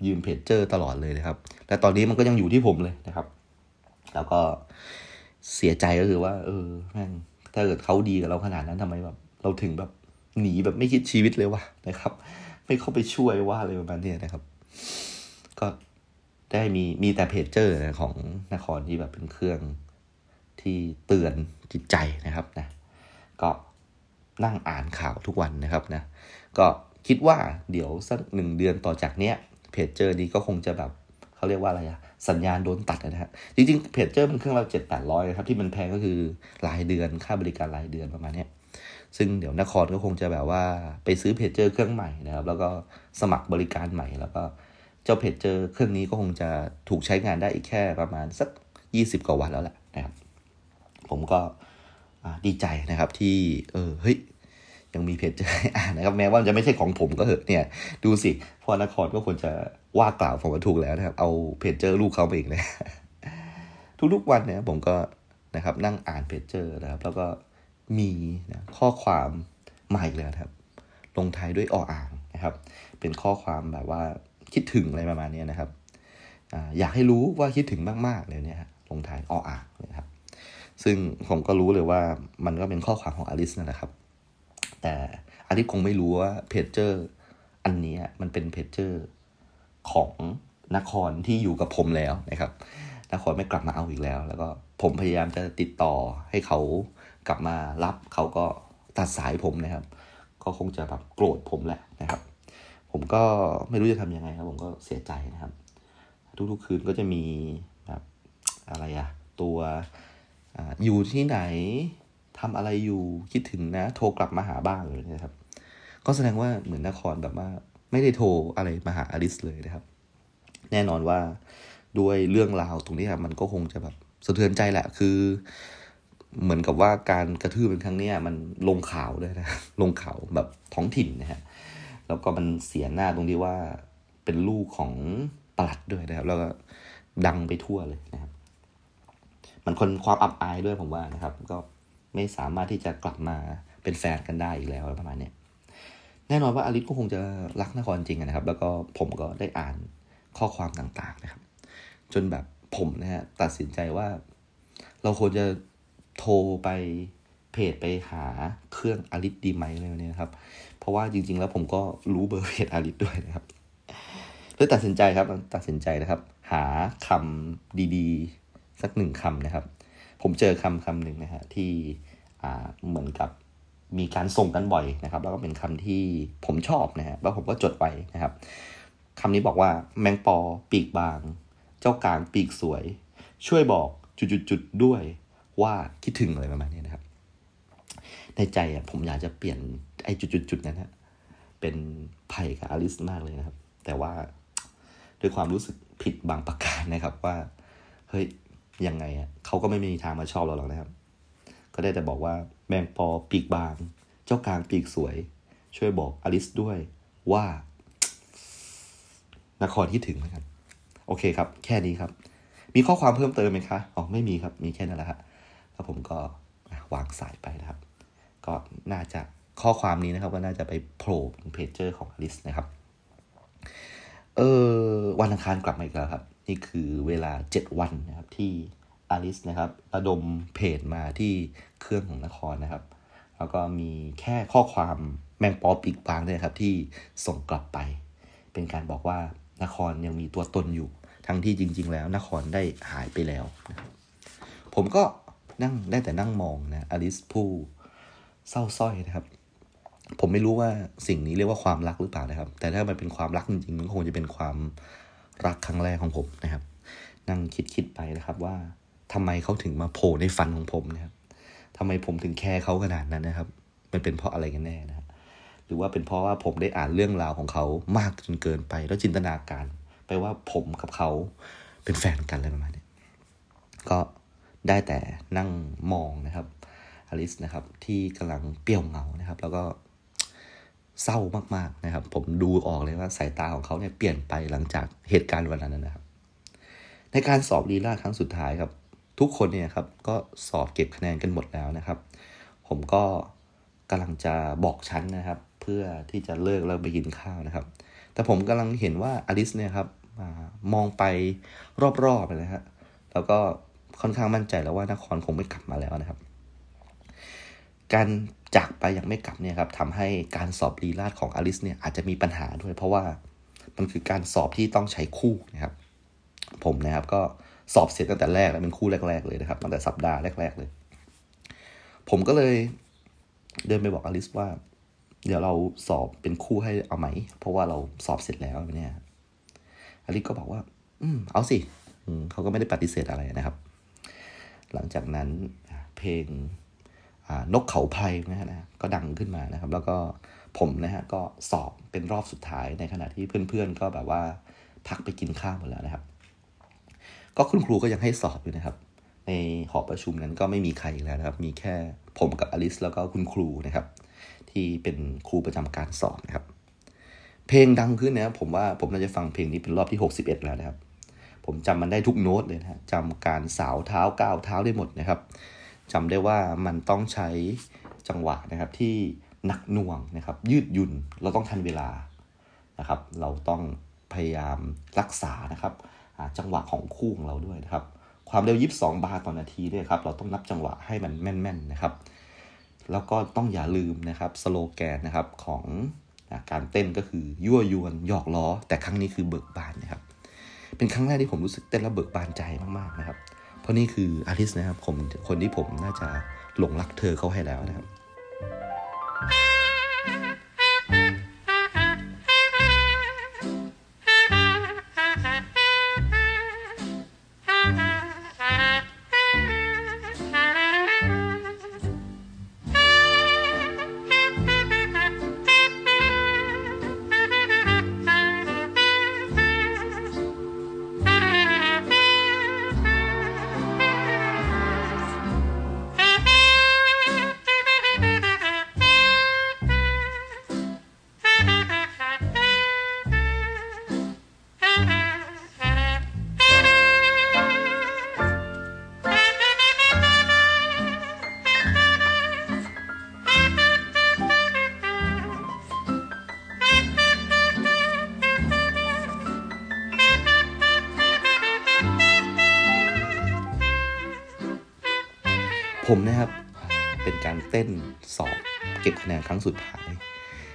ยืมเพจเจอร์ตลอดเลยนะครับ แต่ตอนนี้มันก็ยังอยู่ที่ผมเลยนะครับ แล้วก็เสียใจก็คือว่า เออแม่งถ้าเกิดเขาดีกับเราขนาดนั้นทำไมแบบ เราถึงแบบหนีแบบไม่คิดชีวิตเลยวะนะครับ ไม่เข้าไปช่วยว่าอะไรประมาณนี้นะครับ ก็ได้มีมีแต่เพจเจอร์ของนครที่แบบเป็นเครื่องที่เตือนจิตใจนะครับนะ ก็นั่งอ่านข่าวทุกวันนะครับนะ ก็คิดว่าเดี๋ยวสักหนึ่งเดือนต่อจากเนี้ยเพจเจอร์นี้ก็คงจะแบบเขาเรียกว่าอะไรอะสัญญาณโดนตัดนะฮะจริงๆเพจเจอร์มันเครื่องละเจ็ดแปดร้อยครับที่มันแพงก็คือรายเดือนค่าบริการรายเดือนประมาณนี้ซึ่งเดี๋ยวนครก็คงจะแบบว่าไปซื้อเพจเจอร์เครื่องใหม่นะครับ แล้วก็สมัครบริการใหม่แล้วก็ เจ้าเพจเจอเครื่องนี้ก็คงจะถูกใช้งานได้อีกแค่ประมาณสักยี่สิบกว่าวันแล้วแหละนะครับ ผมก็ดีใจนะครับที่เออเฮ้ยยังมีเพจเจออ่านนะครับแม้ว่าจะไม่ใช่ของผมก็เหอะเนี่ยดูสิพอนครก็ควรจะว่ากล่าวผมว่าถูกแล้วนะครับ เอาเพจเจอร์ลูกเขาไปอีกเลยทุกๆวันเนี่ยผมก็นะครับนั่งอ่านเพจเจอนะครับ แล้วก็มีนะข้อความใหม่เลยครับ ลงท้ายด้วยออ่างนะครับ เป็นข้อความแบบว่า คิดถึงอะไรประมาณนี้นะครับออยากให้รู้ว่าคิดถึงมากๆเลยเนี่ยลงท้ายออ่างนะครับ ซึ่งผมก็รู้เลยว่ามันก็เป็นข้อความของอลิสนั่นแหละครับ แต่อลิสคงไม่รู้ว่าเพจเจอร์อันนี้มันเป็นเพจเจอร์ของนครที่อยู่กับผมแล้วนะครับ นครไม่กลับมาเอาอีกแล้ว แล้วก็ผมพยายามจะติดต่อให้เขากลับมารับเขาก็ตัดสายผมนะครับ ก็คงจะแบบโกรธผมแหละนะครับ ผมก็ไม่รู้จะทำยังไงครับ ผมก็เสียใจนะครับ ทุกๆคืนก็จะมีแบบอะไรอะตัวออยู่ที่ไหนทำอะไรอยู่คิดถึงนะ โทรกลับมาหาบ้างเลยนะครับ ก็แสดงว่าเหมือนนครแบบว่า ไม่ได้โทรอะไรมาหาอลิสเลยนะครับ แน่นอนว่าด้วยเรื่องราวตรงนี้ครับมันก็คงจะแบบสะเทือนใจแหละคือ เหมือนกับว่าการกระทืบเป็นครั้งนี้มันลงข่าวด้วยนะลงข่าวแบบท้องถิ่นนะฮะ แล้วก็มันเสียหน้าตรงที่ว่าเป็นลูกของปลัดด้วยนะครับ แล้วก็ดังไปทั่วเลยนะครับ มันคนความอับอายด้วยผมว่านะครับ ก็ไม่สามารถที่จะกลับมาเป็นแฟนกันได้อีกแล้วประมาณนี้แน่นอนว่าอลิสก็คงจะรักนครจริงนะครับ แล้วก็ผมก็ได้อ่านข้อความต่างๆนะครับ จนแบบผมนะฮะตัดสินใจว่า เราควรจะโทรไปเพจไปหาเครื่องอลิสดีไหมอะไรเนี่ยครับ เพราะว่าจริง ๆ แล้วผมก็รู้เบอร์เพจอลิสด้วยนะครับเลยตัดสินใจครับ ตัดสินใจนะครับ หาคำดีๆ สักหนึ่งคำนะครับ ผมเจอคำคำหนึ่งนะฮะที่อ่าเหมือนกับมีการส่งกันบ่อยนะครับ แล้วก็เป็นคำที่ผมชอบนะฮะแล้วผมก็จดไว้นะครับคำนี้บอกว่าแมงปอปีกบาง เจ้ากลางปีกสวย ช่วยบอกจุดๆด้วยว่าคิดถึงอะไรประมาณนี้นะครับ ในใจผมอยากจะเปลี่ยน ไอ้จุดๆนั้นฮะเป็นไผ่กับอลิสมากเลยนะครับ แต่ว่าด้วยความรู้สึกผิดบางประการนะครับว่า เฮ้ย ยังไงอะเขาก็ไม่มีทางมาชอบเราหรอกนะครับ ก็ได้แต่บอกว่าแมงปอปีกบาง เจ้ากลางปีกสวย ช่วยบอกอลิสด้วยว่านครที่ถึงนะครับ โอเคครับ แค่นี้ครับ มีข้อความเพิ่มเติมไหมคะอ๋อไม่มีครับ มีแค่นั้นแหละครับแล้วผมก็วางสายไปนะครับ ก็น่าจะ ข้อความนี้นะครับก็น่าจะไปโผล่เป็นเพจเจอร์ของอลิสนะครับ เออวันอังคารกลับมาอีกแล้วครับ นี่คือเวลา 7 วันนะครับที่อลิสนะครับระดมเพจมาที่เครื่องของนครนะครับ แล้วก็มีแค่ข้อความแมงปอปีกบางเนี่ยครับที่ส่งกลับไป เป็นการบอกว่านครยังมีตัวตนอยู่ ทั้งที่จริง ๆ แล้วนครได้หายไปแล้วนะครับผมก็นั่งได้แต่นั่งมองนะอลิสผู้เศร้าส้อยนะครับ ผมไม่รู้ว่าสิ่งนี้เรียกว่าความรักหรือเปล่านะครับ แต่ถ้ามันเป็นความรักจริงๆมันคงจะเป็นความรักครั้งแรกของผมนะครับ นั่งคิดคิดไปนะครับว่าทำไมเขาถึงมาโผล่ในฝันของผมนะครับทำไมผมถึงแคร์เขาขนาดนั้นนะครับ มันเป็นเพราะอะไรกันแน่นะครับหรือว่าเป็นเพราะว่าผมได้อ่านเรื่องราวของเขามากจนเกินไป แล้วจินตนาการ ไปว่าผมกับเขาเป็นแฟนกันอะไรประมาณนี้ก็ได้แต่นั่งมองนะครับอลิสนะครับ ที่กำลังเปรี้ยวเหงานะครับ แล้วก็ เศร้ามากๆนะครับ ผมดูออกเลยว่าสายตาของเขาเนี่ยเปลี่ยนไปหลังจากเหตุการณ์วันนั้นนะครับ ในการสอบลีลาครั้งสุดท้ายครับ ทุกคนเนี่ยครับก็สอบเก็บคะแนนกันหมดแล้วนะครับ ผมก็กำลังจะบอกชั้นนะครับ เพื่อที่จะเลิกแล้วไปกินข้าวนะครับ แต่ผมกำลังเห็นว่าอลิสเนี่ยครับมองไปรอบๆเลยนะฮะแล้วก็ค่อนข้างมั่นใจแล้วว่านครคงไม่กลับมาแล้วนะครับ การจากไปอย่างไม่กลับเนี่ยครับทำให้การสอบลีลาดของอลิสเนี่ยอาจจะมีปัญหาด้วย เพราะว่ามันคือการสอบที่ต้องใช้คู่นะครับ ผมนะครับก็สอบเสร็จตั้งแต่แรกแล้วเป็นคู่แรก ๆ เลยนะครับตั้งแต่สัปดาห์แรก ๆ เลย ผมก็เลยเดินไปบอกอลิสว่า เดี๋ยวเราสอบเป็นคู่ให้เอาไหม เพราะว่าเราสอบเสร็จแล้วเนี่ยอลิสก็บอกว่า อืม เอาสิเขาก็ไม่ได้ปฏิเสธอะไรนะครับ หลังจากนั้นเพลง นกเขาไพรนะฮะก็ดังขึ้นมานะครับ แล้วก็ผมนะฮะก็สอบเป็นรอบสุดท้ายในขณะที่เพื่อนๆ ก็แบบว่าพักไปกินข้าวหมดแล้วนะครับ ก็คุณครูก็ยังให้สอบอยู่นะครับ ในหอประชุมนั้นก็ไม่มีใครแล้วนะครับ มีแค่ผมกับอลิสแล้วก็คุณครูนะครับ ที่เป็นครูประจำการสอบนะครับ เพลงดังขึ้นนะครับผมว่าผมน่าจะฟังเพลงนี้เป็นรอบที่ 61 แล้วนะครับ ผมจำมันได้ทุกโน้ตเลยนะจำการสาวเท้าก้าวเท้าได้หมดนะครับ จำได้ว่ามันต้องใช้จังหวะนะครับที่หนักหน่วงนะครับ ยืดหยุ่นเราต้องทันเวลานะครับ เราต้องพยายามรักษานะครับจังหวะของคู่ของเราด้วยนะครับ ความเร็วยิบสองบาร์ต่อนาทีด้วยครับ เราต้องนับจังหวะให้มันแม่นๆนะครับ แล้วก็ต้องอย่าลืมนะครับสโลแกนนะครับของการเต้นก็คือยั่วยวนหยอกล้อ แต่ครั้งนี้คือเบิกบานนะครับ เป็นครั้งแรกที่ผมรู้สึกเต้นแล้วเบิกบานใจมากๆนะครับ เพราะนี่คืออาริสนะครับผมคนที่ผมน่าจะหลงรักเธอเขาให้แล้วนะครับ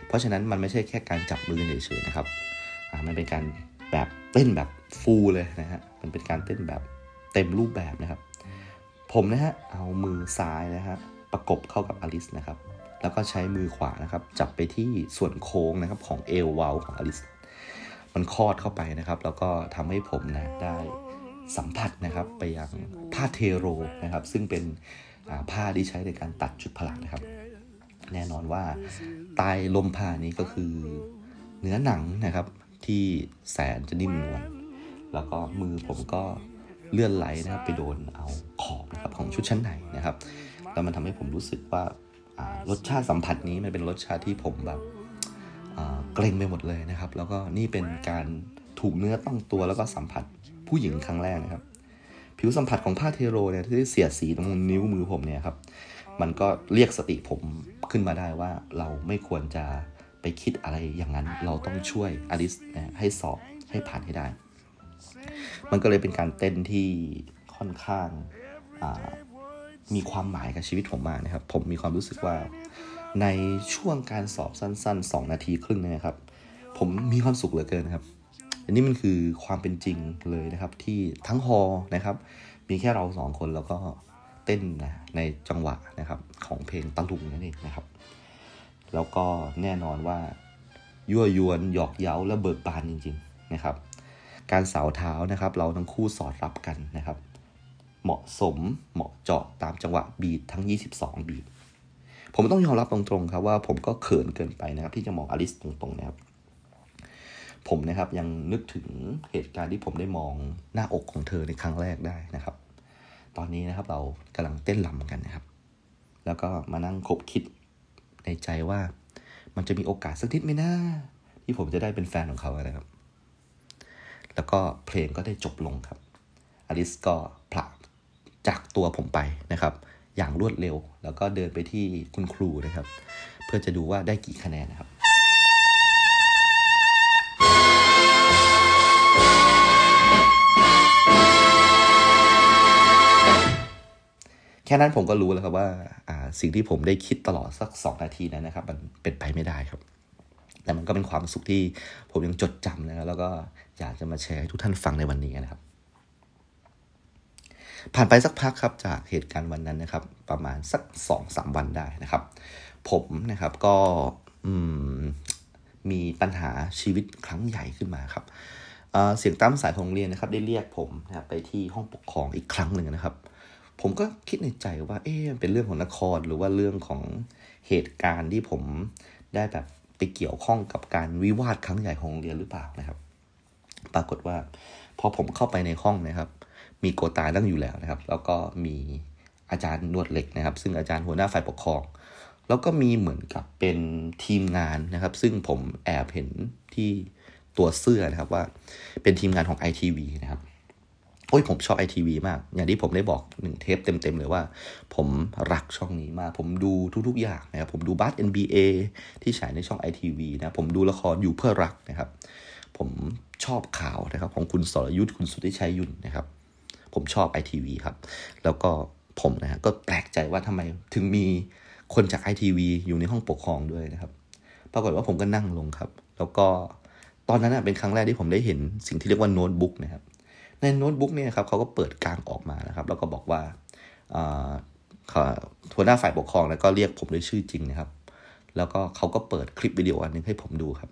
เพราะฉะนั้นมันไม่ใช่แค่การจับมือเฉยๆนะครับมันเป็นการแบบเต้นแบบฟูลเลยนะฮะมันเป็นการเต้นแบบเต็มรูปแบบนะครับ ผมนะฮะเอามือซ้ายนะฮะประกบเข้ากับอลิสนะครับ แล้วก็ใช้มือขวานะครับ จับไปที่ส่วนโค้งนะครับของเอววาลของอลิสมันคลอดเข้าไปนะครับ แล้วก็ทำให้ผมนะได้สัมผัสนะครับไปยังผ้าเทโรนะครับ ซึ่งเป็นผ้าที่ใช้ในการตัดชุดผลักนะครับ แน่นอนว่าใต้ลมผ้านี้ก็คือเนื้อหนังนะครับ ที่แสนจะนิ่มนวลแล้วก็มือผมก็เลื่อนไหลนะครับไปโดนเอาขอบนะครับของชุดชั้นในนะครับ แล้วมันทำให้ผมรู้สึกว่ารสชาติสัมผัสนี้มันเป็นรสชาติที่ผมแบบเกรงไปหมดเลยนะครับ แล้วก็นี่เป็นการถูกเนื้อต้องตัวแล้วก็สัมผัสผู้หญิงครั้งแรกนะครับ ผิวสัมผัสของผ้าเทโรเนี่ยที่เสียดสีตรงนิ้วมือผมเนี่ยครับ มันก็เรียกสติผมขึ้นมาได้ว่าเราไม่ควรจะไปคิดอะไรอย่างนั้น เราต้องช่วยอลิสนะให้สอบให้ผ่านให้ได้ มันก็เลยเป็นการเต้นที่ค่อนข้างมีความหมายกับชีวิตผมมากนะครับ ผมมีความรู้สึกว่าในช่วงการสอบสั้น ๆ 2 นาทีครึ่งนะครับ ผมมีความสุขเหลือเกินครับ อันนี้มันคือความเป็นจริงเลยนะครับที่ทั้งฮอนะครับ มีแค่เราสองคนแล้วก็ เต้นนะในจังหวะนะครับของเพลงตะลุงนั่นเองนะครับ แล้วก็แน่นอนว่ายั่วยวนหยอกเย้าและเบิกบานจริง ๆนะครับ การสาวเท้านะครับ เราทั้งคู่สอดรับกันนะครับ เหมาะสมเหมาะเจาะตามจังหวะบีททั้ง 22 บีทผมต้องยอมรับตรงๆครับว่าผมก็เขินเกินไปนะครับ ที่จะมองอลิสตรงๆนะครับ ผมนะครับยังนึกถึงเหตุการณ์ที่ผมได้มองหน้าอกของเธอในครั้งแรกได้นะครับ ตอนนี้นะครับ เรากำลังเต้นลำกันนะครับ แล้วก็มานั่งคบคิดในใจว่า มันจะมีโอกาสสักนิดไหมนะที่ผมจะได้เป็นแฟนของเขานะครับ แล้วก็เพลงก็ได้จบลงครับอลิสก็ผลักจากตัวผมไปนะครับ อย่างรวดเร็ว แล้วก็เดินไปที่คุณครูนะครับ เพื่อจะดูว่าได้กี่คะแนนนะครับ แค่นั้นผมก็รู้แล้วครับว่าสิ่งที่ผมได้คิดตลอดสัก 2 นาทีนั้นนะครับ มันเป็นไปไม่ได้ครับ แต่มันก็เป็นความสุขที่ผมยังจดจำนะครับแล้วก็อยากจะมาแชร์ให้ทุกท่านฟังในวันนี้นะครับ ผ่านไปสักพักครับจากเหตุการณ์วันนั้นนะครับ ประมาณสักสองสามวันได้นะครับ ผมนะครับก็มีปัญหาชีวิตครั้งใหญ่ขึ้นมาครับเสียงตามสายของเรียนนะครับ ได้เรียกผมนะครับไปที่ห้องปกครองอีกครั้งหนึ่งนะครับ ผมก็คิดในใจว่า เอ๊ะเป็นเรื่องของนครหรือว่าเรื่องของเหตุการณ์ที่ผมได้แบบไปเกี่ยวข้องกับการวิวาทครั้งใหญ่ของโรงเรียนหรือเปล่านะครับ ปรากฏว่าพอผมเข้าไปในห้องนะครับ มีโกตาตั้งอยู่แล้วนะครับ แล้วก็มีอาจารย์นวดเหล็กนะครับ ซึ่งอาจารย์หัวหน้าฝ่ายปกครอง แล้วก็มีเหมือนกับเป็นทีมงานนะครับ ซึ่งผมแอบเห็นที่ตัวเสื้อนะครับว่าเป็นทีมงานของ ITV นะครับ โอ้ยผมชอบ ITV มาก อย่างที่ผมได้บอกหนึ่งเทปเต็มๆเลยว่า ผมรักช่องนี้มาก ผมดูทุกๆอย่างนะครับ ผมดูบาส NBA ที่ฉายในช่อง ITV นะ ผมดูละครอยู่เพื่อรักนะครับ ผมชอบข่าวนะครับ ของคุณสรยุทธ์คุณสุทธิชัยยุนนะครับ ผมชอบไอทีวีครับ แล้วก็ผมนะก็แปลกใจว่าทำไมถึงมีคนจากไอทีวีอยู่ในห้องปกครองด้วยนะครับ ปรากฏว่าผมก็นั่งลงครับ แล้วก็ตอนนั้นเป็นครั้งแรกที่ผมได้เห็นสิ่งที่เรียกว่าโน้ตบุ๊กนะครับ ในโน้ตบุ๊กเนี่ยครับเขาก็เปิดกลางออกมานะครับ แล้วก็บอกว่าหัวหน้าฝ่ายปกครองแล้วก็เรียกผมด้วยชื่อจริงนะครับ แล้วก็เขาก็เปิดคลิปวิดีโออันนึงให้ผมดูครับ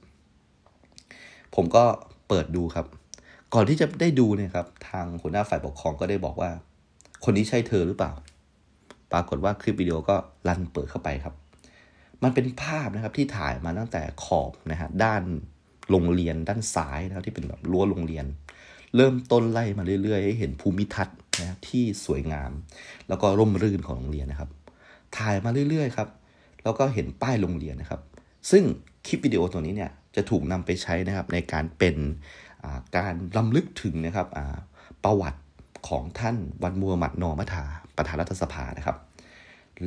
ผมก็เปิดดูครับ ก่อนที่จะได้ดูเนี่ยครับ ทางหัวหน้าฝ่ายปกครองก็ได้บอกว่า คนนี้ใช่เธอหรือเปล่า ปรากฏว่าคลิปวิดีโอก็รันเปิดเข้าไปครับ มันเป็นภาพนะครับที่ถ่ายมาตั้งแต่ขอบนะฮะด้านโรงเรียนด้านซ้ายนะครับที่เป็นแบบรั้วโรงเรียน เริ่มต้นไล่มาเรื่อยๆให้เห็นภูมิทัศน์นะที่สวยงาม แล้วก็ร่มรื่นของโรงเรียนนะครับ ถ่ายมาเรื่อยๆครับ แล้วก็เห็นป้ายโรงเรียนนะครับ ซึ่งคลิปวิดีโอตัวนี้เนี่ยจะถูกนำไปใช้นะครับในการเป็นการลำลึกถึงนะครับประวัติของท่านวันมัวมัดนอมัทาประธานรัฐสภานะครับ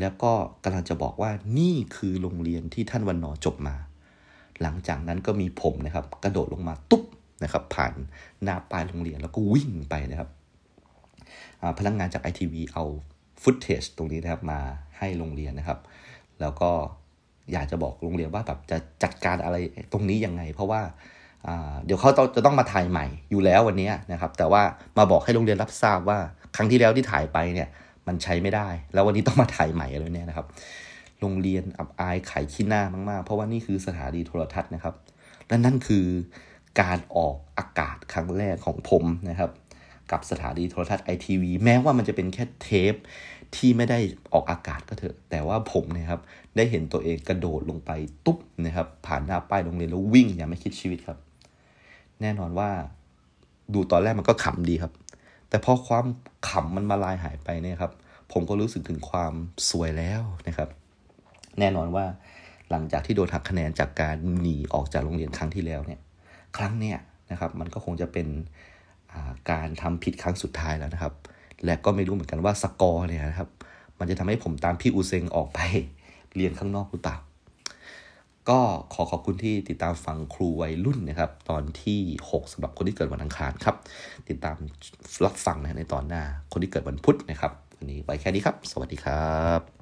แล้วก็กำลังจะบอกว่านี่คือโรงเรียนที่ท่านวันนอจบมา หลังจากนั้นก็มีผมนะครับ กระโดดลงมาตุ๊บ นะครับ ผ่านหน้าปลายโรงเรียนแล้วก็วิ่งไปนะครับพนักงงานจากไอทีวีเอาฟุตเทจตรงนี้นะครับมาให้โรงเรียนนะครับ แล้วก็อยากจะบอกโรงเรียนว่าแบบจะจัดการอะไรตรงนี้ยังไง เพราะว่าเดี๋ยวเขาจะต้องมาถ่ายใหม่อยู่แล้ววันนี้นะครับ แต่ว่ามาบอกให้โรงเรียนรับทราบว่าครั้งที่แล้วที่ถ่ายไปเนี่ยมันใช้ไม่ได้ แล้ววันนี้ต้องมาถ่ายใหม่อะไรเนี่ยนะครับ โรงเรียนอับอายไขขี้หน้ามากๆ เพราะว่านี่คือสถานีโทรทัศน์นะครับ และนั่นคือ การออกอากาศครั้งแรกของผมนะครับ กับสถานีโทรทัศน์ไอทีวีแม้ว่ามันจะเป็นแค่เทปที่ไม่ได้ออกอากาศก็เถอะ แต่ว่าผมนะครับ ได้เห็นตัวเองกระโดดลงไปตุ๊บนะครับ ผ่านหน้าป้ายโรงเรียนแล้ววิ่งอย่างไม่คิดชีวิตครับ แน่นอนว่าดูตอนแรกมันก็ขำดีครับ แต่พอความขำมันมาลายหายไปเนี่ยครับ ผมก็รู้สึกถึงความสวยแล้วนะครับ แน่นอนว่าหลังจากที่โดนหักคะแนนจากการหนีออกจากโรงเรียนครั้งที่แล้วเนี่ย ครั้งเนี้ยนะครับมันก็คงจะเป็นการทำผิดครั้งสุดท้ายแล้วนะครับ และก็ไม่รู้เหมือนกันว่าสกอร์เนี่ยนะครับ มันจะทำให้ผมตามพี่อูเซงออกไปเรียนข้างนอกหรือเปล่า ก็ขอขอบคุณที่ติดตามฟังครูวัยรุ่นนะครับ ตอนที่ 6สำหรับคนที่เกิดวันอังคารครับ ติดตามรับฟังนะในตอนหน้าคนที่เกิดวันพุธนะครับวันนี้ไปแค่นี้ครับ สวัสดีครับ